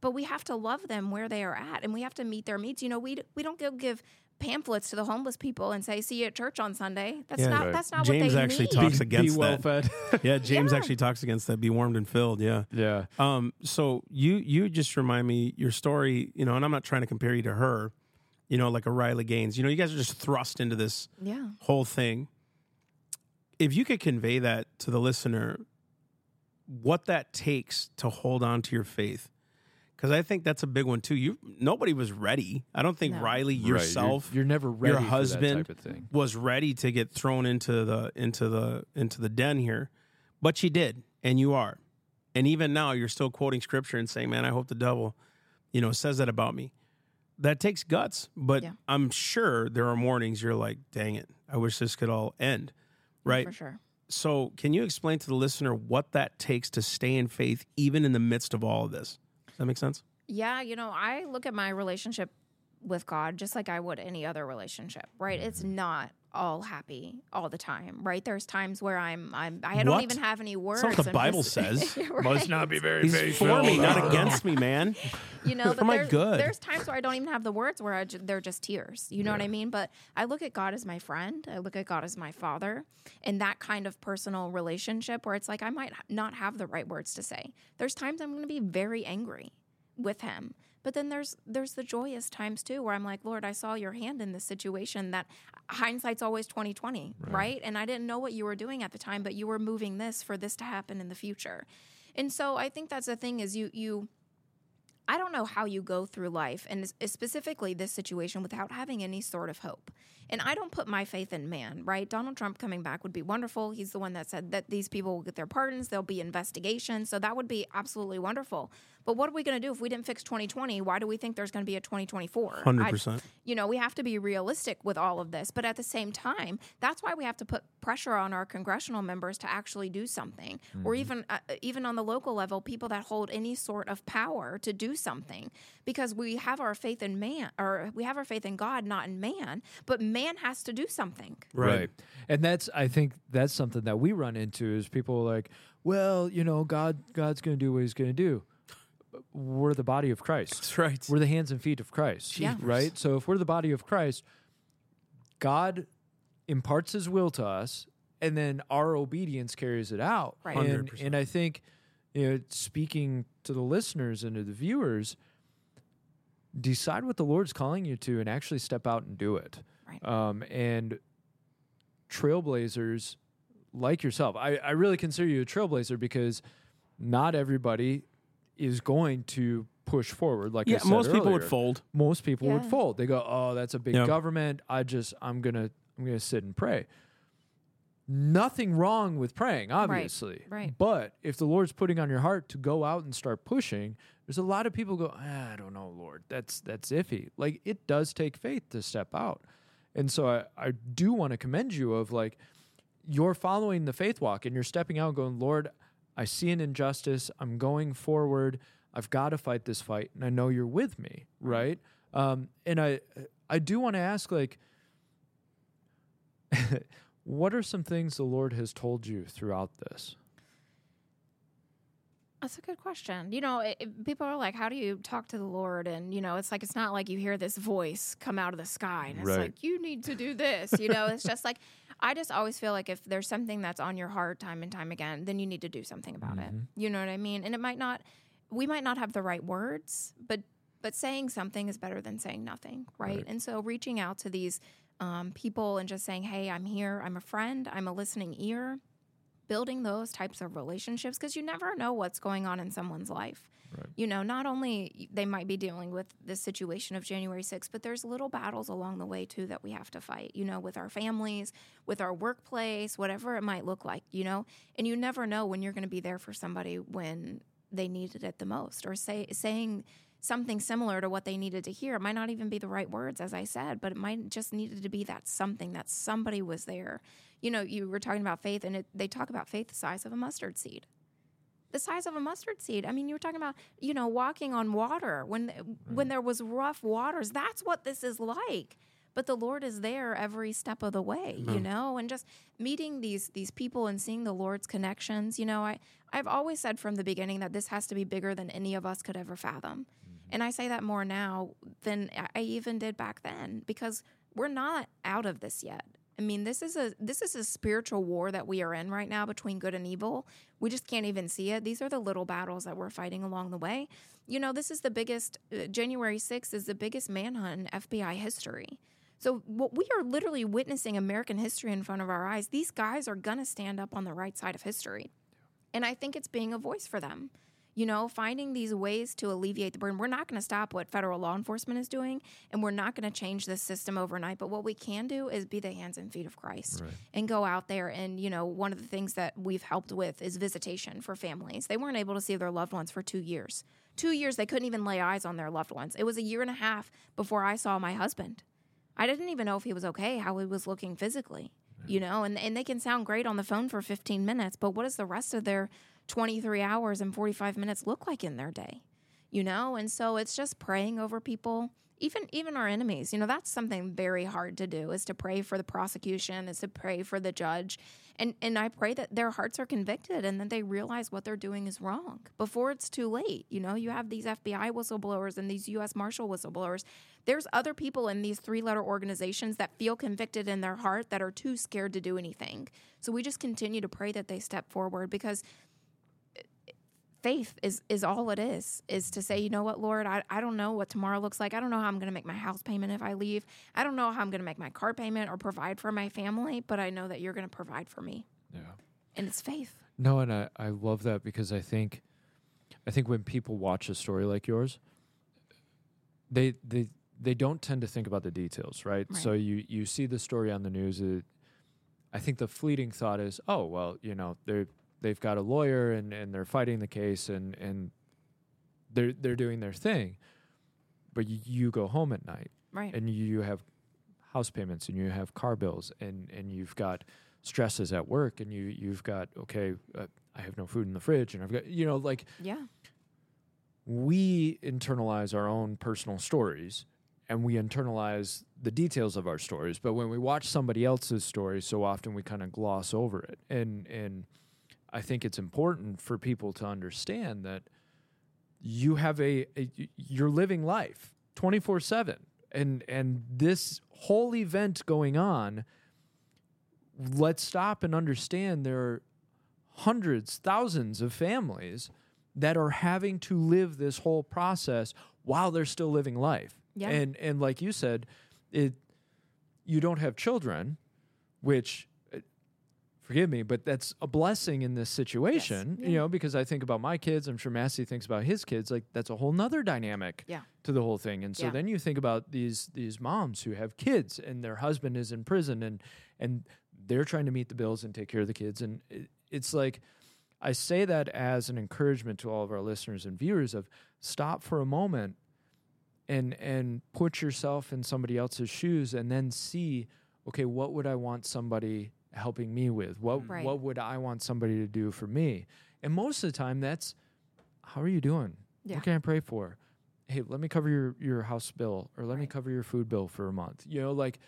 but we have to love them where they are at and we have to meet their needs. You know, we we don't go give pamphlets to the homeless people and say, "See you at church on Sunday." That's Yeah. not Right. that's not James what they actually need. talks Be- against be well that. fed. Yeah, James Yeah. actually talks against that. Be warmed and filled. Yeah. yeah. Um, so you you just remind me your story, you know, and I'm not trying to compare you to her, you know, like a Riley Gaines. You know, you guys are just thrust into this Yeah, whole thing. If you could convey that to the listener, what that takes to hold on to your faith, because I think that's a big one too. You nobody was ready. I don't think No. Riley Right. You're- yourself You're, never ready. for that husband type of thing. was ready to get thrown into the into the into the den here, but she did, and you are, and even now you're still quoting scripture and saying, "Man, I hope the devil, you know, says that about me." That takes guts, but Yeah. I'm sure there are mornings you're like, "Dang it, I wish this could all end." Right. for sure. So, can you explain to the listener what that takes to stay in faith, even in the midst of all of this? That make sense? Yeah, you know, I look at my relationship with God just like I would any other relationship, right? It's mm-hmm. not all happy all the time, right? There's times where I'm I'm I don't What? even have any words. That's what the I'm Bible just- says. Must not be very He's faithful. for me, not against me, man. you know, For but my there's, good. there's times where I don't even have the words where I ju- they're just tears. You know what I mean? But I look at God as my friend. I look at God as my father, and that kind of personal relationship where it's like I might not have the right words to say. There's times I'm going to be very angry with Him. But then there's there's the joyous times too where I'm like, Lord, I saw your hand in this situation that hindsight's always 2020, right. And I didn't know what you were doing at the time, but you were moving this for this to happen in the future. And so I think that's the thing is you you I don't know how you go through life, and specifically this situation, without having any sort of hope. And I don't put my faith in man, right? Donald Trump coming back would be wonderful. He's the one that said that these people will get their pardons, there'll be investigations. So that would be absolutely wonderful. But what are we going to do if we didn't fix 2020? Why do we think there's going to be a 2024? 100%. you know, we have to be realistic with all of this. But at the same time, that's why we have to put pressure on our congressional members to actually do something, or even uh, even on the local level, people that hold any sort of power to do something, because we have our faith in man, or we have our faith in God, not in man. But man has to do something. Right. And that's I think that's something that we run into is people like, well, you know, God God's going to do what he's going to do. We're the body of Christ. That's right. We're the hands and feet of Christ. Yeah. Right? So if we're the body of Christ, God imparts his will to us and then our obedience carries it out. Right. And 100%. and I think you know, speaking to the listeners and to the viewers, decide what the Lord's calling you to and actually step out and do it. Right. Um, and trailblazers like yourself, I, I really consider you a trailblazer because not everybody is going to push forward. Like I Yeah, said most people would fold. Most people would fold. They go, "Oh, that's a big Yeah. government. I just I'm gonna I'm gonna sit and pray." Nothing wrong with praying, obviously. right. But if the Lord's putting on your heart to go out and start pushing, there's a lot of people go, ah, I don't know, Lord. That's that's iffy. Like it does take faith to step out. And so I, I do want to commend you of like you're following the faith walk and you're stepping out and going, Lord, I see an injustice. I'm going forward. I've got to fight this fight. And I know you're with me. Right. Um, and I I do want to ask like what are some things the Lord has told you throughout this? That's a good question. You know, it, it- people are like, "How do you talk to the Lord?" And you know, it's like it's not like you hear this voice come out of the sky, and it's Right. like you need to do this. You know, it's just like I just always feel like if there's something that's on your heart time and time again, then you need to do something about it. You know what I mean? And it might not, we might not have the right words, but but saying something is better than saying nothing, right? Right. And so reaching out to these um, people and just saying, "Hey, I'm here. I'm a friend. I'm a listening ear." Building those types of relationships because you never know what's going on in someone's life. Right. You know, not only they might be dealing with the situation of January 6th, but there's little battles along the way too that we have to fight, you know, with our families, with our workplace, whatever it might look like, you know. And you never know when you're going to be there for somebody when they needed it the most or say saying something similar to what they needed to hear. It might not even be the right words, as I said, but it might just needed to be that something that somebody was there. You know, you were talking about faith, and it, they talk about faith the size of a mustard seed. The size of a mustard seed. I mean, you were talking about, you know, walking on water when when mm. there was rough waters. That's what this is like. But the Lord is there every step of the way, you mm. know, and just meeting these these people and seeing the Lord's connections. You know, I I've always said from the beginning that this has to be bigger than any of us could ever fathom. Mm-hmm. And I say that more now than I even did back then because we're not out of this yet. I mean, this is a this is a spiritual war that we are in right now between good and evil. We just can't even see it. These are the little battles that we're fighting along the way. You know, this is the biggest uh, January 6th is the biggest manhunt in FBI history. So what we are literally witnessing American history in front of our eyes. These guys are going to stand up on the right side of history. And I think it's being a voice for them. You know, finding these ways to alleviate the burden. We're not going to stop what federal law enforcement is doing, and we're not going to change the system overnight. But what we can do is be the hands and feet of Christ and go out there. And, you know, one of the things that we've helped with is visitation for families. They weren't able to see their loved ones for two years. Two years, they couldn't even lay eyes on their loved ones. It was a year and a half before I saw my husband. I didn't even know if he was okay, how he was looking physically, you know, and, and they can sound great on the phone for 15 minutes, but what is the rest of their 23 hours and 45 minutes look like in their day? You know, and so it's just praying over people, even even our enemies. You know, that's something very hard to do is to pray for the prosecution, is to pray for the judge. And and I pray that their hearts are convicted and that they realize what they're doing is wrong before it's too late. You know, you have these FBI whistleblowers and these US Marshal whistleblowers. There's other people in these three letter organizations that feel convicted in their heart that are too scared to do anything. So we just continue to pray that they step forward because faith is is all it is is to say you know what lord I, I don't know what tomorrow looks like i don't know how i'm going to make my house payment if i leave i don't know how i'm going to make my car payment or provide for my family but i know that you're going to provide for me Yeah. and it's faith No, and I, I love that because I think I think when people watch a story like yours, they they they don't tend to think about the details, right? Right. So you you see the story on the news. It, I think the fleeting thought is, oh well, you know they're they've got a lawyer and, and they're fighting the case and and they're they're doing their thing, but you, you go home at night right. and you have house payments and you have car bills and and you've got stresses at work and you you've got okay uh, I have no food in the fridge and I've got you know like yeah. we internalize our own personal stories and we internalize the details of our stories but when we watch somebody else's story so often we kind of gloss over it. And and I think it's important for people to understand that you have a, a you're living life 24/7 and and this whole event going on let's stop and understand there are hundreds thousands of families that are having to live this whole process while they're still living life Yeah. and and like you said it you don't have children which forgive me, but that's a blessing in this situation, you know, because I think about my kids. I'm sure Massey thinks about his kids. Like that's a whole nother dynamic Yeah. to the whole thing. And so Yeah. then you think about these these moms who have kids and their husband is in prison and and they're trying to meet the bills and take care of the kids. And it, it's like I say that as an encouragement to all of our listeners and viewers of stop for a moment and and put yourself in somebody else's shoes and then see okay what would i want somebody helping me with? What mm. Right. what would i want somebody to do for me? And most of the time that's how are you doing? Yeah. what can i pray for? Hey let me cover your your house bill or let me cover your food bill for a month. You know like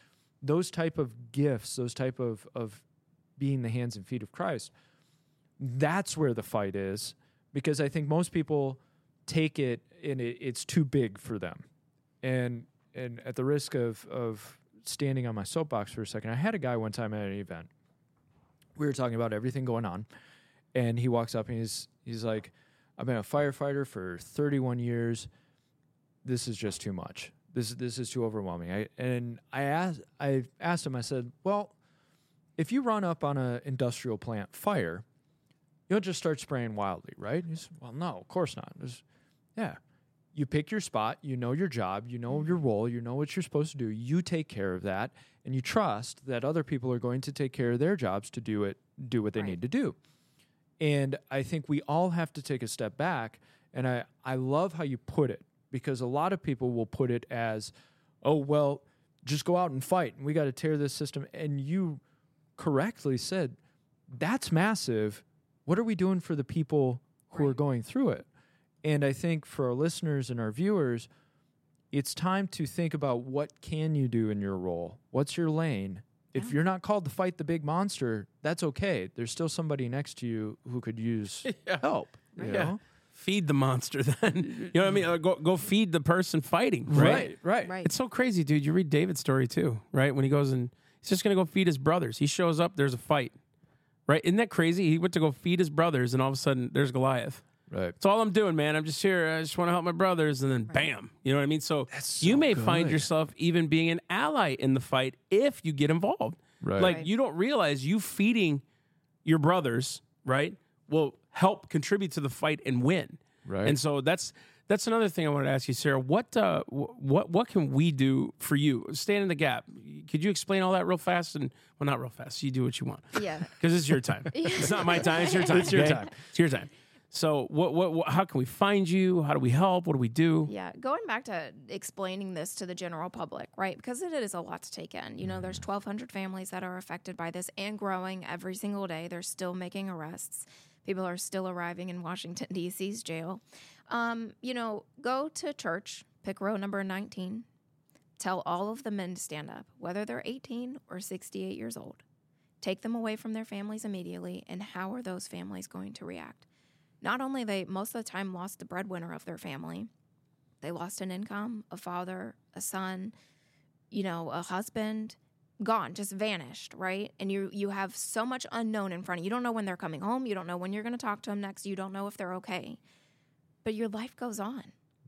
those type of gifts those type of of being the hands and feet of christ that's where the fight is because i think most people take it and it, it's too big for them. And and at the risk of of standing on my soapbox for a second i had a guy one time at an event. We were talking about everything going on and he walks up and he's he's like i've been a firefighter for 31 years. This is just too much. This this is too overwhelming. I, and i asked i asked him i said well if you run up on an industrial plant fire you don't just start spraying wildly right? He said, well no of course not. There's- yeah you pick your spot, you know your job, you know your mm-hmm. role, you know what you're supposed to do. You take care of that, and you trust that other people are going to take care of their jobs to do it, do what they Right. need to do. And I think we all have to take a step back. And I, I love how you put it because a lot of people will put it as, oh, well, just go out and fight and we got to tear this system. And you correctly said, that's massive. What are we doing for the people who are going through it? And I think for our listeners and our viewers, it's time to think about what can you do in your role? What's your lane? If you're not called to fight the big monster, that's okay. There's still somebody next to you who could use Yeah. help. You Yeah. know? Feed the monster then. You know what I mean? Uh, go go feed the person fighting, right? Right, right. Right. It's so crazy, dude. You read David's story too, right? When he goes and he's just gonna go feed his brothers. He shows up, there's a fight. Right? Isn't that crazy? He went to go feed his brothers and all of a sudden there's Goliath. Right. That's all I'm doing, man. I'm just here. I just want to help my brothers. And then bam. You know what I mean? So, That's you so may find yourself even being an ally in the fight if you get involved. Right. Like Right. you don't realize you feeding your brothers, right, will help contribute to the fight and win. Right. And so that's that's another thing I wanted to ask you, Sarah. What uh, what what can we do for you? Stand in the gap. Could you explain all that real fast? And well, not real fast. You do what you want Yeah. because it's your time. it's not my time. It's your time. It's your okay? time. It's your time. So what, what what how can we find you? How do we help? What do we do? Yeah, going back to explaining this to the general public, right? Because it is a lot to take in. You know, there's 1,200 families that are affected by this and growing every single day. They're still making arrests. People are still arriving in Washington, D.C.'s jail. Um, you know, go to church, pick row number 19. Tell all of the men to stand up, whether they're 18 or 68 years old. Take them away from their families immediately, and how are those families going to react? Not only they most of the time lost the breadwinner of their family, they lost an income, a father, a son, you know, a husband, gone, just vanished, right? And you you have so much unknown in front of you. You don't know when they're coming home, you don't know when you're going to talk to them next, you don't know if they're okay. But your life goes on.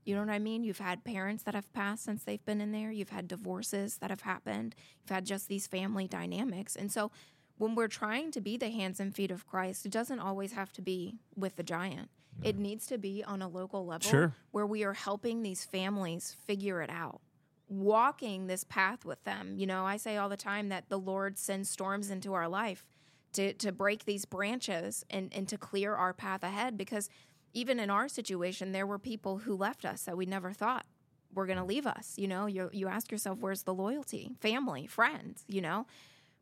You know what I mean? You've had parents that have passed since they've been in there. You've had divorces that have happened. You've had just these family dynamics. And so when we're trying to be the hands and feet of Christ, it doesn't always have to be with the giant. It needs to be on a local level Sure. where we are helping these families figure it out, walking this path with them. You know, I say all the time that the Lord sends storms into our life to, to break these branches and, and to clear our path ahead because even in our situation, there were people who left us that we never thought were going to mm. leave us. You know, you, you ask yourself, where's the loyalty? Family, friends, you know?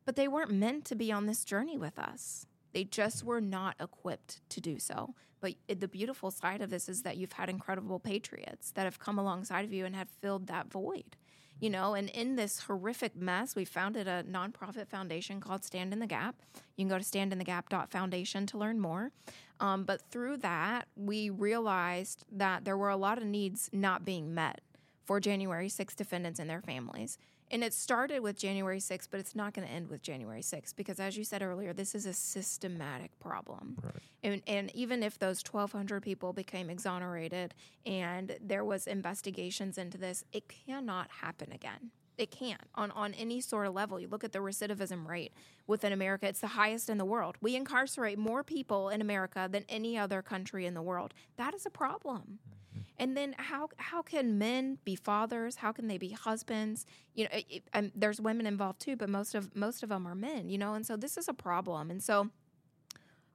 But they weren't meant to be on this journey with us. They just were not equipped to do so. But the beautiful side of this is that you've had incredible patriots that have come alongside of you and have filled that void. You know, and in this horrific mess, we founded a nonprofit foundation called Stand in the Gap. You can go to standinthegap.foundation to learn more. Um, but through that, we realized that there were a lot of needs not being met for January 6 defendants and their families. And it started with January 6th, but it's not going to end with January 6th because, as you said earlier, this is a systematic problem. And, and even if those 1,200 people became exonerated and there was investigations into this, it cannot happen again. It can't on, on any sort of level. You look at the recidivism rate within America, it's the highest in the world. We incarcerate more people in America than any other country in the world. That is a problem. Mm-hmm. And then how how can men be fathers? How can they be husbands? You know, it, it, there's women involved too, but most of most of them are men. You know, and so this is a problem. And so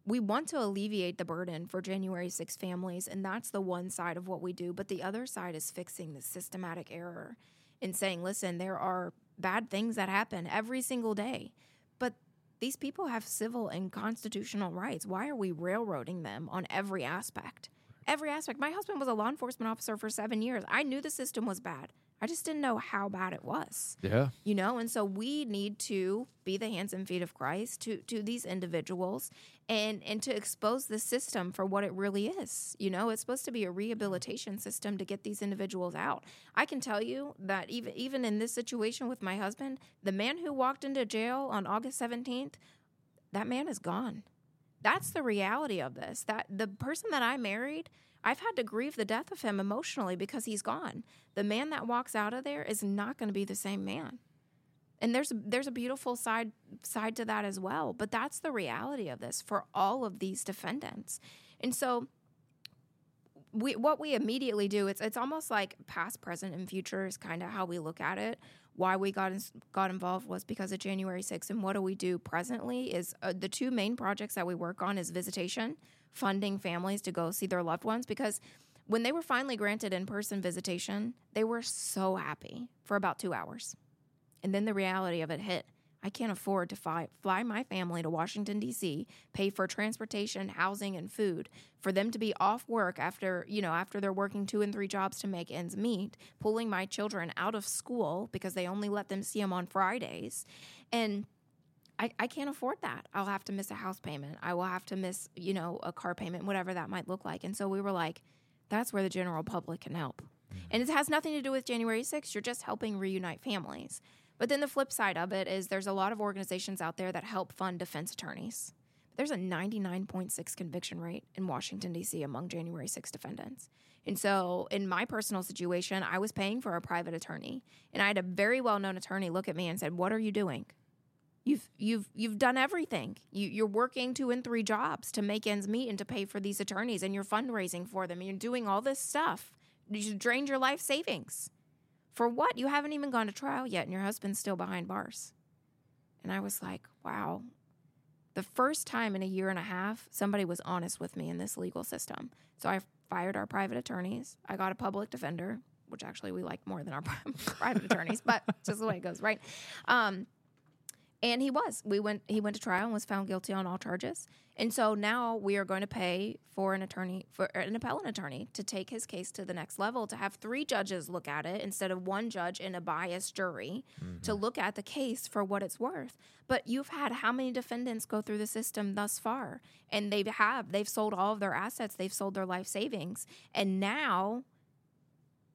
we want to alleviate the burden for January 6 families, and that's the one side of what we do. But the other side is fixing the systematic error and saying, listen, there are bad things that happen every single day, but these people have civil and constitutional rights. Why are we railroading them on every aspect? Every aspect. My husband was a law enforcement officer for seven years. I knew the system was bad. I just didn't know how bad it was. Yeah. You know, and so we need to be the hands and feet of Christ to to these individuals and and to expose the system for what it really is. You know, it's supposed to be a rehabilitation system to get these individuals out. I can tell you that even even in this situation with my husband, the man who walked into jail on August 17th, that man is gone. That's the reality of this. That the person that I married I've had to grieve the death of him emotionally because he's gone. The man that walks out of there is not going to be the same man. And there's there's a beautiful side side to that as well, but that's the reality of this for all of these defendants. And so we what we immediately do it's it's almost like past, present and future is kind of how we look at it. Why we got in, got involved was because of January 6th and what do we do presently is uh, the two main projects that we work on is visitation funding families to go see their loved ones because when they were finally granted in person visitation, they were so happy for about two hours. And then the reality of it hit. I can't afford to fly, fly my family to Washington, D.C., pay for transportation, housing, and food, for them to be off work after, you know, after they're working two and three jobs to make ends meet, pulling my children out of school because they only let them see them on Fridays. And I, I can't afford that. I'll have to miss a house payment. I will have to miss, you know, a car payment, whatever that might look like. And so we were like, that's where the general public can help. Mm-hmm. And it has nothing to do with January 6th. You're just helping reunite families. But then the flip side of it is there's a lot of organizations out there that help fund defense attorneys. There's a 99.6 conviction rate in Washington, D.C. among January 6 defendants. And so, in my personal situation, I was paying for a private attorney. And I had a very well known attorney look at me and said, What are you doing? You've you've you've done everything. You, you're working two and three jobs to make ends meet and to pay for these attorneys, and you're fundraising for them. And you're doing all this stuff. You drained your life savings for what? You haven't even gone to trial yet, and your husband's still behind bars. And I was like, wow. The first time in a year and a half, somebody was honest with me in this legal system. So I fired our private attorneys. I got a public defender, which actually we like more than our private attorneys, but just the way it goes, right? Um, and he was. We went he went to trial and was found guilty on all charges. And so now we are going to pay for an attorney for an appellant attorney to take his case to the next level to have three judges look at it instead of one judge and a biased jury mm-hmm. to look at the case for what it's worth. But you've had how many defendants go through the system thus far? And they have they've sold all of their assets. They've sold their life savings. And now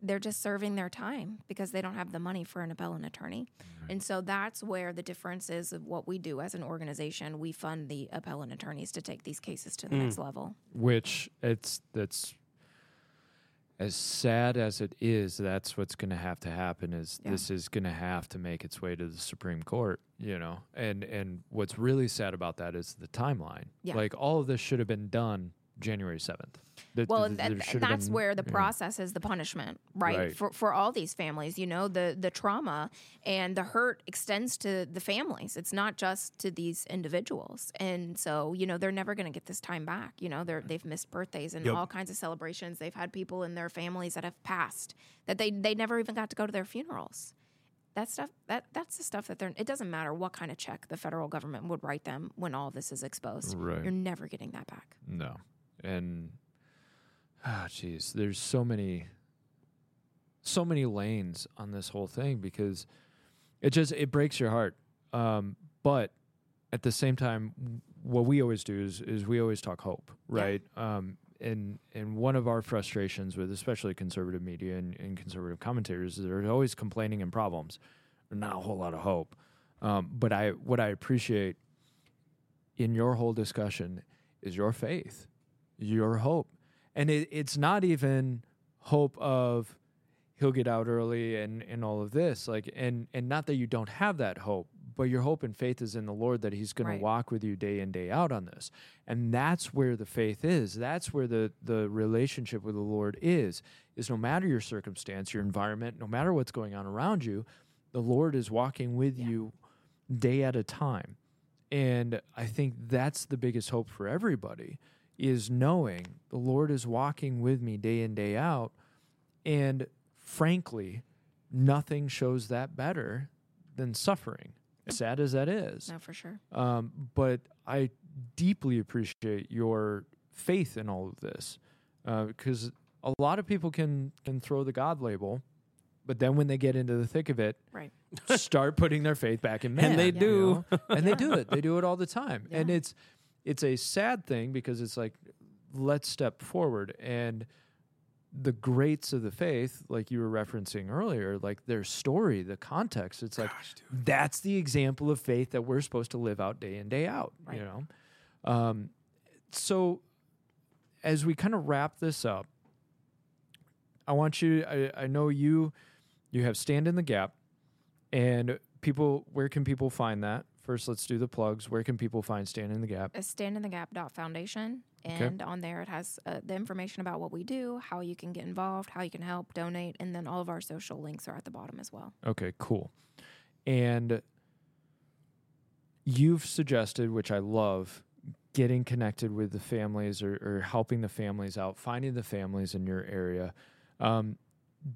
they're just serving their time because they don't have the money for an appellant attorney. And so that's where the difference is of what we do as an organization. We fund the appellant attorneys to take these cases to the mm. next level. Which it's that's as sad as it is, that's what's going to have to happen. Is yeah. this is going to have to make its way to the Supreme Court? You know, and and what's really sad about that is the timeline. Yeah. Like all of this should have been done January 7th. That, well, that, that's been, where the process is the punishment, right? right? For for all these families, you know, the the trauma and the hurt extends to the families. It's not just to these individuals, and so you know they're never going to get this time back. You know, they're mm. they've missed birthdays and yep. all kinds of celebrations. They've had people in their families that have passed that they they never even got to go to their funerals that stuff that that's the stuff that they're it doesn't matter what kind of check the federal government would write them when all this is exposed right. you're never getting that back no and ah, oh, jeez, there's so many, so many lanes on this whole thing because it just it breaks your heart. Um, but at the same time, what we always do is is we always talk hope, right? Yeah. Um, and and one of our frustrations with especially conservative media and, and conservative commentators is they're always complaining and problems, not a whole lot of hope. Um, but I what I appreciate in your whole discussion is your faith your hope. And it, it's not even hope of he'll get out early and and all of this like and and not that you don't have that hope but your hope and faith is in the lord that he's going Right. to walk with you day in day out on this and that's where the faith is that's where the the relationship with the lord is is no matter your circumstance your environment no matter what's going on around you the lord is walking with Yeah. you day at a time and i think that's the biggest hope for everybody is knowing the lord is walking with me day in day out and frankly, nothing shows that better than suffering, as sad as that is. No, for sure. Um, but I deeply appreciate your faith in all of this because a lot of people can can throw the God label, but then when they get into the thick of it, Right. start putting their faith back in man. And they you do. know? and they do it. They do it all the time, and it's it's a sad thing because it's like let's step forward. And the greats of the faith like you were referencing earlier like their story the context it's like Gosh, that's the example of faith that we're supposed to live out day in day out Right. you know? Um, so as we kind of wrap this up i want you I, I know you you have stand in the gap and people where can people find that first let's do the plugs where can people find stand in the gap It's Stand in the Gap dot foundation, Okay. and on there it has uh, the information about what we do, how you can get involved, how you can help, donate, and then all of our social links are at the bottom as well. Okay, cool. And you've suggested, which I love, getting connected with the families or, or helping the families out, finding the families in your area. Um,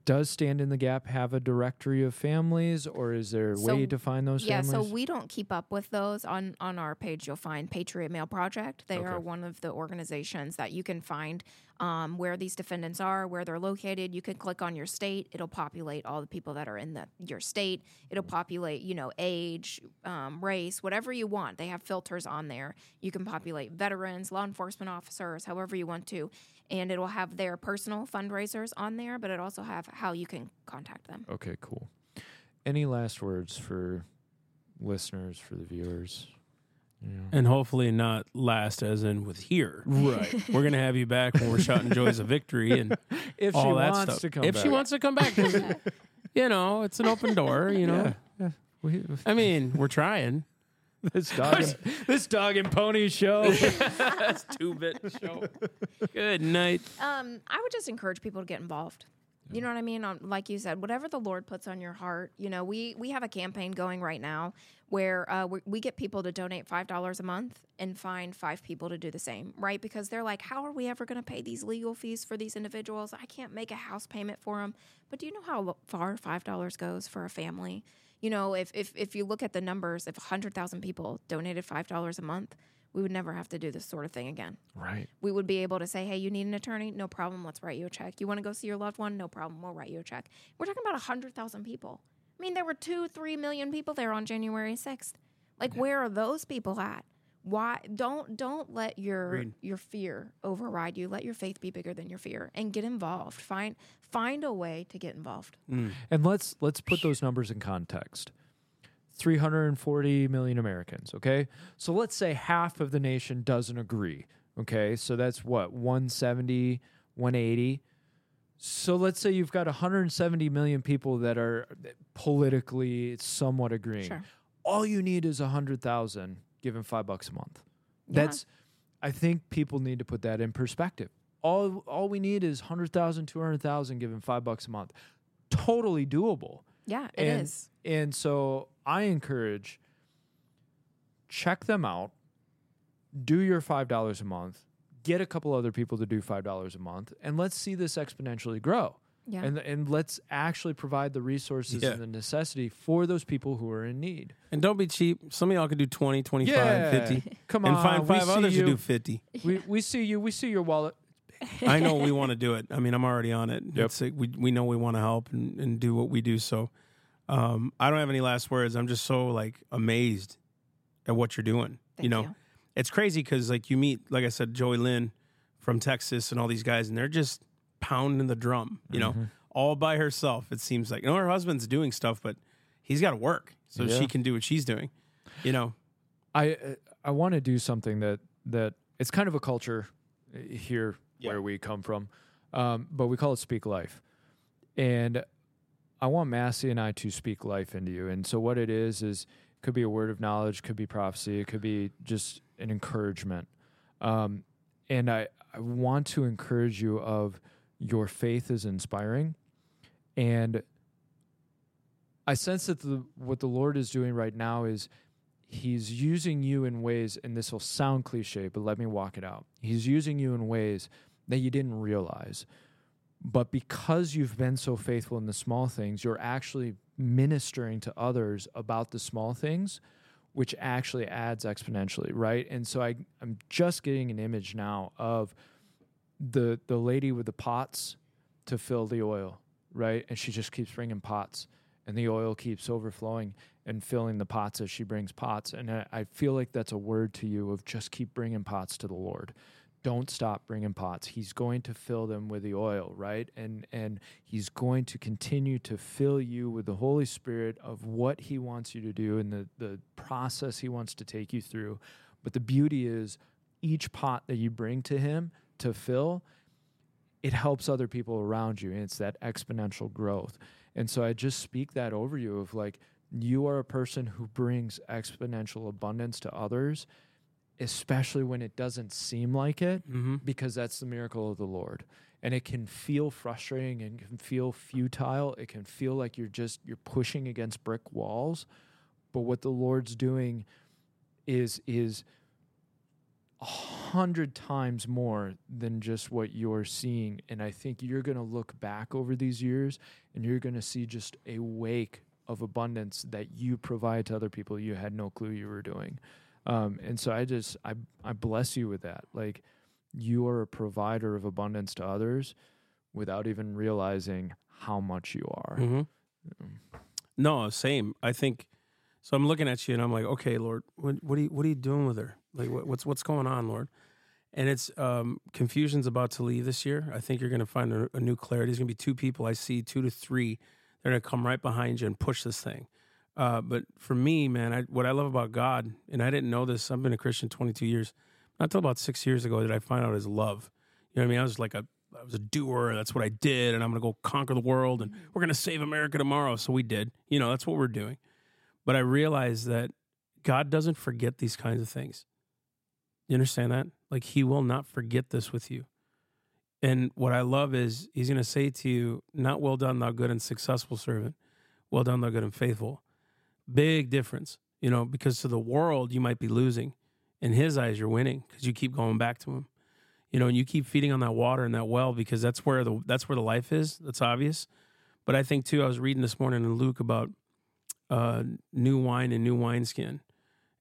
does Stand in the Gap have a directory of families, or is there a So, way to find those yeah, families? so we don't keep up with those on on our page. You'll find Patriot Mail Project. They are one of the organizations that you can find um, where these defendants are, where they're located. You can click on your state; it'll populate all the people that are in the your state. It'll populate, you know, age, um, race, whatever you want. They have filters on there. You can populate veterans, law enforcement officers, however you want to, and it'll have their personal fundraisers on there. But it also have how you can contact them. okay, cool. Any last words for listeners, for the viewers? You know? And hopefully not last as in with here. Right. We're gonna have you back when we're shouting joys of victory and if she all that wants stuff. to come back. if back. she wants to come back, you know, it's an open door. You know, Yeah. We, I mean, we're trying. this dog, and, this dog and pony show. That's two bit show. Good night. Um, I would just encourage people to get involved. You know what I mean? On, like you said, whatever the Lord puts on your heart. You know, we we have a campaign going right now where uh, we, we get people to donate five dollars a month and find five people to do the same, right? Because they're like, how are we ever going to pay these legal fees for these individuals? I can't make a house payment for them. But do you know how far five dollars goes for a family? You know, if if if you look at the numbers, if hundred thousand people donated five dollars a month, we would never have to do this sort of thing again right. we would be able to say, hey, you need an attorney? No problem. Let's write you a check. You want to go see your loved one? No problem. We'll write you a check. We're talking about 100,000 people. I mean, there were two, three million people there on January 6th. Like, where are those people at? Why don't don't let your Agreed. your fear override you. Let your faith be bigger than your fear and get involved. Find find a way to get involved. Mm. And let's let's put those numbers in context. 340 million Americans, okay? So let's say half of the nation doesn't agree, okay? So that's what 170, 180. So let's say you've got 170 million people that are politically somewhat agreeing. Sure. All you need is 100,000 given 5 bucks a month. Yeah. That's I think people need to put that in perspective. All all we need is 100,000, 200,000 given 5 bucks a month. Totally doable. Yeah, it is. and, And so I encourage check them out, do your $5 a month, get a couple other people to do $5 a month, and let's see this exponentially grow. Yeah. And, and let's actually provide the resources Yeah. and the necessity for those people who are in need. And don't be cheap. Some of y'all can do 20, 25, 50. Come And on. find we five see others you. to do 50. We, we see you. We see your wallet. I know we want to do it. I mean, I'm already on it. Yep. It's like we we know we want to help and, and do what we do. So um, I don't have any last words. I'm just so like amazed at what you're doing. Thank you know, you. it's crazy because like you meet, like I said, Joey Lynn from Texas and all these guys, and they're just pounding the drum. You Mm-hmm. know, all by herself. It seems like. You know, her husband's doing stuff, but he's got to work so Yeah. she can do what she's doing. You know, I I want to do something that that it's kind of a culture uh, here Yeah. where we come from, um, but we call it speak life. And I want Massey and I to speak life into you. And so what it is is it could be a word of knowledge, could be prophecy, it could be just an encouragement. Um, and I, I want to encourage you of your faith is inspiring. And I sense that the, what the Lord is doing right now is He's using you in ways, and this will sound cliche, but let me walk it out. He's using you in ways that you didn't realize. But because you've been so faithful in the small things, you're actually ministering to others about the small things, which actually adds exponentially, right? And so I, I'm just getting an image now of the the lady with the pots to fill the oil, right? And she just keeps bringing pots, and the oil keeps overflowing and filling the pots as she brings pots. And I, I feel like that's a word to you of just keep bringing pots to the Lord don't stop bringing pots he's going to fill them with the oil right and and he's going to continue to fill you with the holy spirit of what he wants you to do and the the process he wants to take you through but the beauty is each pot that you bring to him to fill it helps other people around you and it's that exponential growth and so i just speak that over you of like you are a person who brings exponential abundance to others especially when it doesn't seem like it, Mm-hmm. because that's the miracle of the Lord. And it can feel frustrating and can feel futile. It can feel like you're just you're pushing against brick walls. But what the Lord's doing is is a hundred times more than just what you're seeing. And I think you're gonna look back over these years and you're gonna see just a wake of abundance that you provide to other people you had no clue you were doing. Um, and so I just I I bless you with that. Like you are a provider of abundance to others without even realizing how much you are. Mm-hmm. No, same. I think so. I'm looking at you and I'm like, okay, Lord, what, what are you what are you doing with her? Like, what, what's what's going on, Lord? And it's um, confusion's about to leave this year. I think you're going to find a, a new clarity. There's going to be two people. I see two to three. They're going to come right behind you and push this thing. Uh, but for me, man, I, what I love about God, and I didn't know this. I've been a Christian 22 years. Not until about six years ago did I find out His love. You know what I mean? I was like a I was a doer. That's what I did, and I'm going to go conquer the world, and we're going to save America tomorrow. So we did. You know, that's what we're doing. But I realized that God doesn't forget these kinds of things. You understand that? Like He will not forget this with you. And what I love is He's going to say to you, "Not well done, thou good and successful servant. Well done, thou good and faithful." Big difference, you know, because to the world you might be losing. In His eyes, you're winning because you keep going back to Him you know, and you keep feeding on that water and that well because that's where the that's where the life is. That's obvious. But I think too, I was reading this morning in Luke about uh, new wine and new wineskin,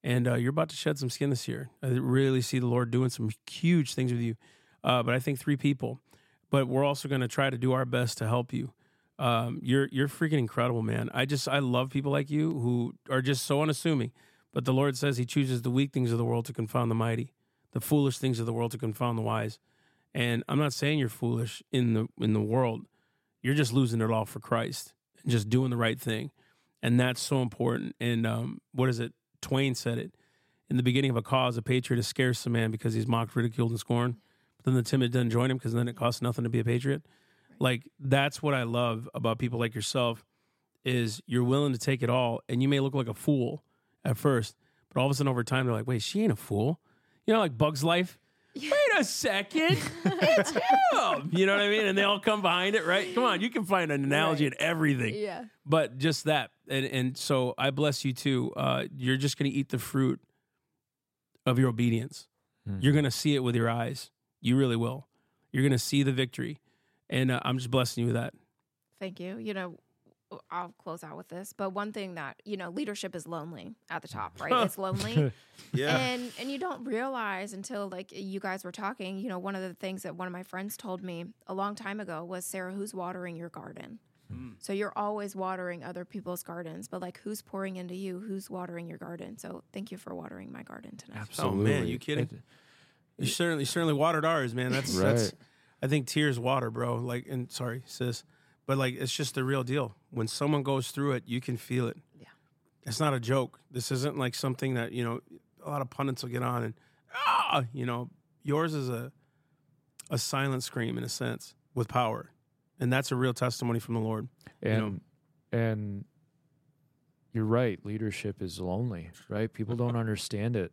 and uh, you're about to shed some skin this year. I really see the Lord doing some huge things with you. Uh, but I think three people. But we're also going to try to do our best to help you. Um, you're you're freaking incredible, man. I just I love people like you who are just so unassuming. But the Lord says He chooses the weak things of the world to confound the mighty the foolish things of the world to confound the wise. And I'm not saying you're foolish in the in the world. You're just losing it all for Christ and just doing the right thing. And that's so important. And um, what is it? Twain said it. In the beginning of a cause, a patriot is scarce a man because he's mocked, ridiculed, and scorned. But then the timid doesn't join him because then it costs nothing to be a patriot. Like that's what I love about people like yourself is you're willing to take it all, and you may look like a fool at first, but all of a sudden over time they're like, wait, she ain't a fool. You know, like Bug's Life. Wait a second, it's him. You know what I mean? And they all come behind it, right? Come on, you can find an analogy Right. in everything. Yeah. But just that, and and so I bless you too. Uh, you're just going to eat the fruit of your obedience. Hmm. You're going to see it with your eyes. You really will. You're going to see the victory, and uh, I'm just blessing you with that. Thank you. You know, I'll close out with this, but one thing that, you know, leadership is lonely at the top, right? it's lonely. Yeah. And and you don't realize until like you guys were talking, you know, one of the things that one of my friends told me a long time ago was Sarah, who's watering your garden? Hmm. So you're always watering other people's gardens, but like who's pouring into you? Who's watering your garden? So thank you for watering my garden tonight. Absolutely. Oh, man, you kidding? It- You certainly certainly watered ours, man. That's Right. that's. I think tears water, bro. Like, and sorry, sis, but like it's just the real deal. When someone goes through it, you can feel it. Yeah. It's not a joke. This isn't like something that you know a lot of pundits will get on and ah, you know, yours is a a silent scream in a sense with power. and that's a real testimony from the Lord. and you know. and you're right leadership is lonely right people don't understand it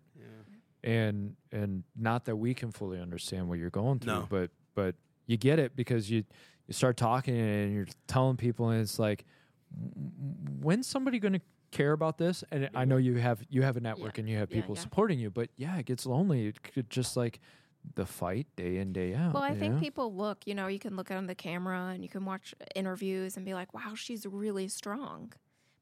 and and not that we can fully understand what you're going through No. but but you get it because you you start talking and you're telling people and it's like when's somebody going to care about this and i know you have you have a network Yeah. and you have people yeah. supporting you but yeah it gets lonely it could just like the fight day in day out Well, I think know? people look, you know, you can look on the camera and you can watch interviews and be like, wow, she's really strong.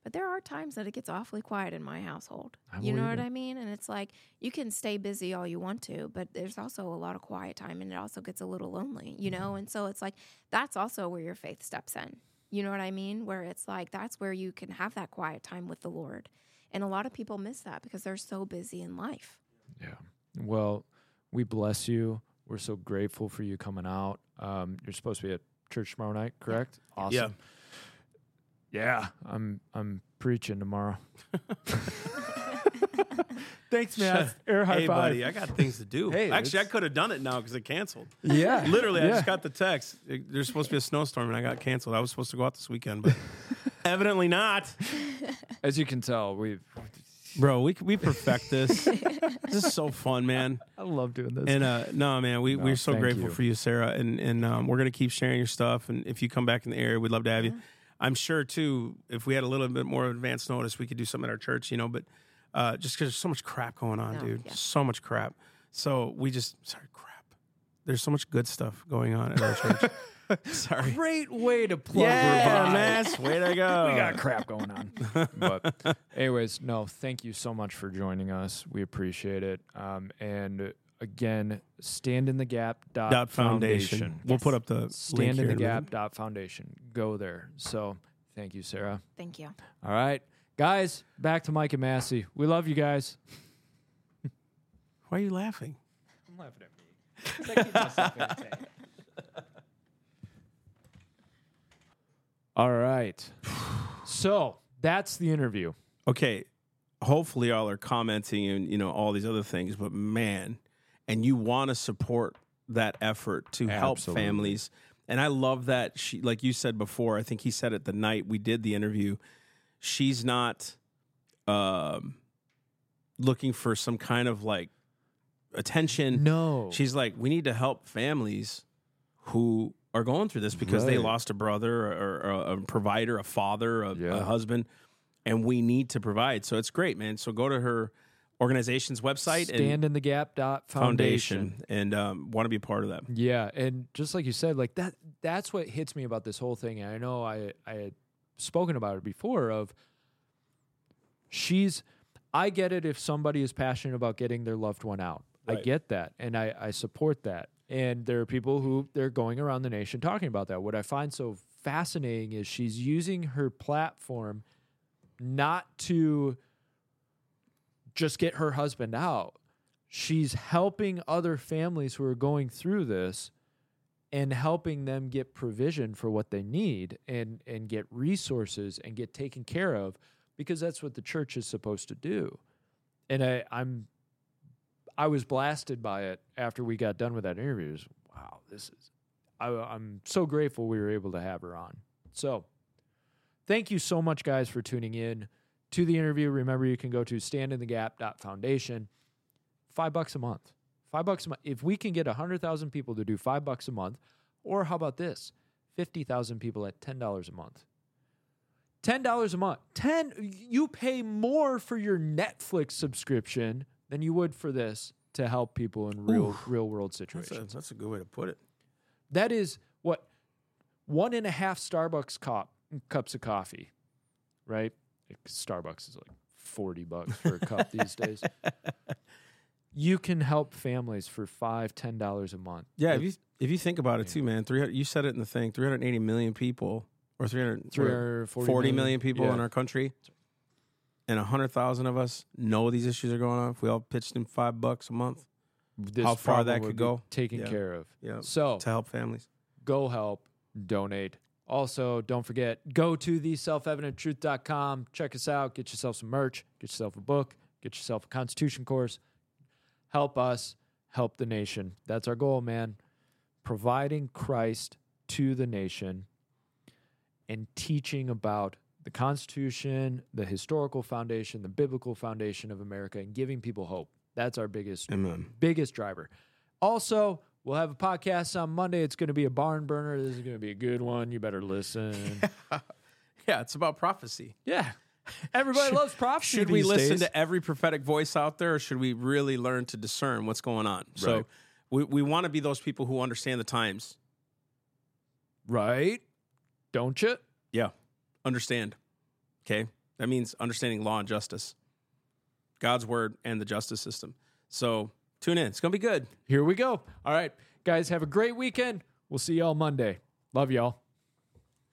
But there are times that it gets awfully quiet in my household. I you know what it. I mean? And it's like you can stay busy all you want to, but there's also a lot of quiet time and it also gets a little lonely, you know? And so it's like that's also where your faith steps in. You know what I mean? Where it's like that's where you can have that quiet time with the Lord. And a lot of people miss that because they're so busy in life. Yeah. Well, we bless you. We're so grateful for you coming out. Um, you're supposed to be at church tomorrow night, correct? Awesome. Yeah. I'm I'm preaching tomorrow. Thanks, man. Air high hey, five. buddy, I got things to do. Hey, Actually, I could have done it now because it canceled. Yeah. Literally, I just got the text. It- There's supposed to be a snowstorm, and I got canceled. I was supposed to go out this weekend, but evidently not. As you can tell, we Bro, we we perfect this. this is so fun, man. I love doing this. And uh, no, man, we No, we're so grateful you. for you, Sarah, and and um, we're gonna keep sharing your stuff. And if you come back in the area, we'd love to have you. I'm sure too. If we had a little bit more advance notice, we could do something at our church, you know. But uh, just because there's so much crap going on, No, dude, yeah. so much crap. So we just sorry, crap. There's so much good stuff going on at our church. sorry. Great way to plug Yeah, Revive. man. Way to go. we got crap going on. but, anyways, no, thank you so much for joining us. We appreciate it. Um, and again, stand in the gap dot Dot foundation. foundation. We'll Yes. put up the link Stand in the in a minute. gap dot foundation. Go there. So thank you, Sarah. Thank you. All right, guys, back to Mike and Massey. We love you guys. Why are you laughing? I'm laughing at me. I keep myself entertained. All right. So that's the interview. okay, hopefully y'all are commenting and you know all these other things, but man, and you want to support that effort to help Absolutely. families. And I love that she, like you said before, I think he said it the night we did the interview. She's not um, looking for some kind of like attention. No. She's like, we need to help families who are going through this because they lost a brother or, or a provider, a father, a, Yeah. a husband, and we need to provide. So it's great, man. So go to her organization's website and the gap foundation. and um, want to be a part of that. Yeah, and just like you said, like that that's what hits me about this whole thing. And I know I I had spoken about it before of she's I get it if somebody is passionate about getting their loved one out. I get that and I, I support that. And there are people who they're going around the nation talking about that. What I find so fascinating is she's using her platform not to just get her husband out. She's helping other families who are going through this and helping them get provision for what they need and and get resources and get taken care of because that's what the church is supposed to do. And I, I'm I was blasted by it after we got done with that interview. Was, wow, this is I, I'm so grateful we were able to have her on. So thank you so much, guys, for tuning in to the interview. Remember, you can go to standinthegap.foundation. Five bucks a month. Five bucks a month. If we can get 100,000 people to do five bucks a month, or how about this? 50,000 people at $10 a month. $10 a month. 10 you pay more for your Netflix subscription than you would for this to help people in real real world That's situations. a, that's a good way to put it. That is what one and a half Starbucks cup cups of coffee, right? Like, Starbucks is like forty bucks for a cup these days. You can help families for five, ten dollars a month. Yeah, if you if you think about it too, man, three hundred. You said it in the thing. Three hundred eighty million people, or three hundred 340 40 million people yeah. in our country, and hundred thousand of us know these issues are going on. If we all pitched in five bucks a month This how far that could go. taken Yeah. care of. Yeah. So to help families. go help, donate. Also, don't forget, go to the selfevidenttruth.com. Check us out. Get yourself some merch. Get yourself a book. Get yourself a Constitution course. Help us, help the nation. That's our goal, man. Providing Christ to the nation and teaching about the Constitution, the historical foundation, the biblical foundation of America, and giving people hope. That's our biggest Amen. biggest driver. Also, we'll have a podcast on Monday. It's going to be a barn burner. This is going to be a good one. You better listen. Yeah, it's about prophecy. yeah. Everybody loves prophecy. Should we listen days. to every prophetic voice out there, or should we really learn to discern what's going on? So we, we want to be those people who understand the times. Right? Don't you? Yeah, understand. Okay, that means understanding law and justice, God's word, and the justice system. So tune in. It's gonna be good. Here we go. All right. Guys, have a great weekend. We'll see y'all Monday. Love y'all.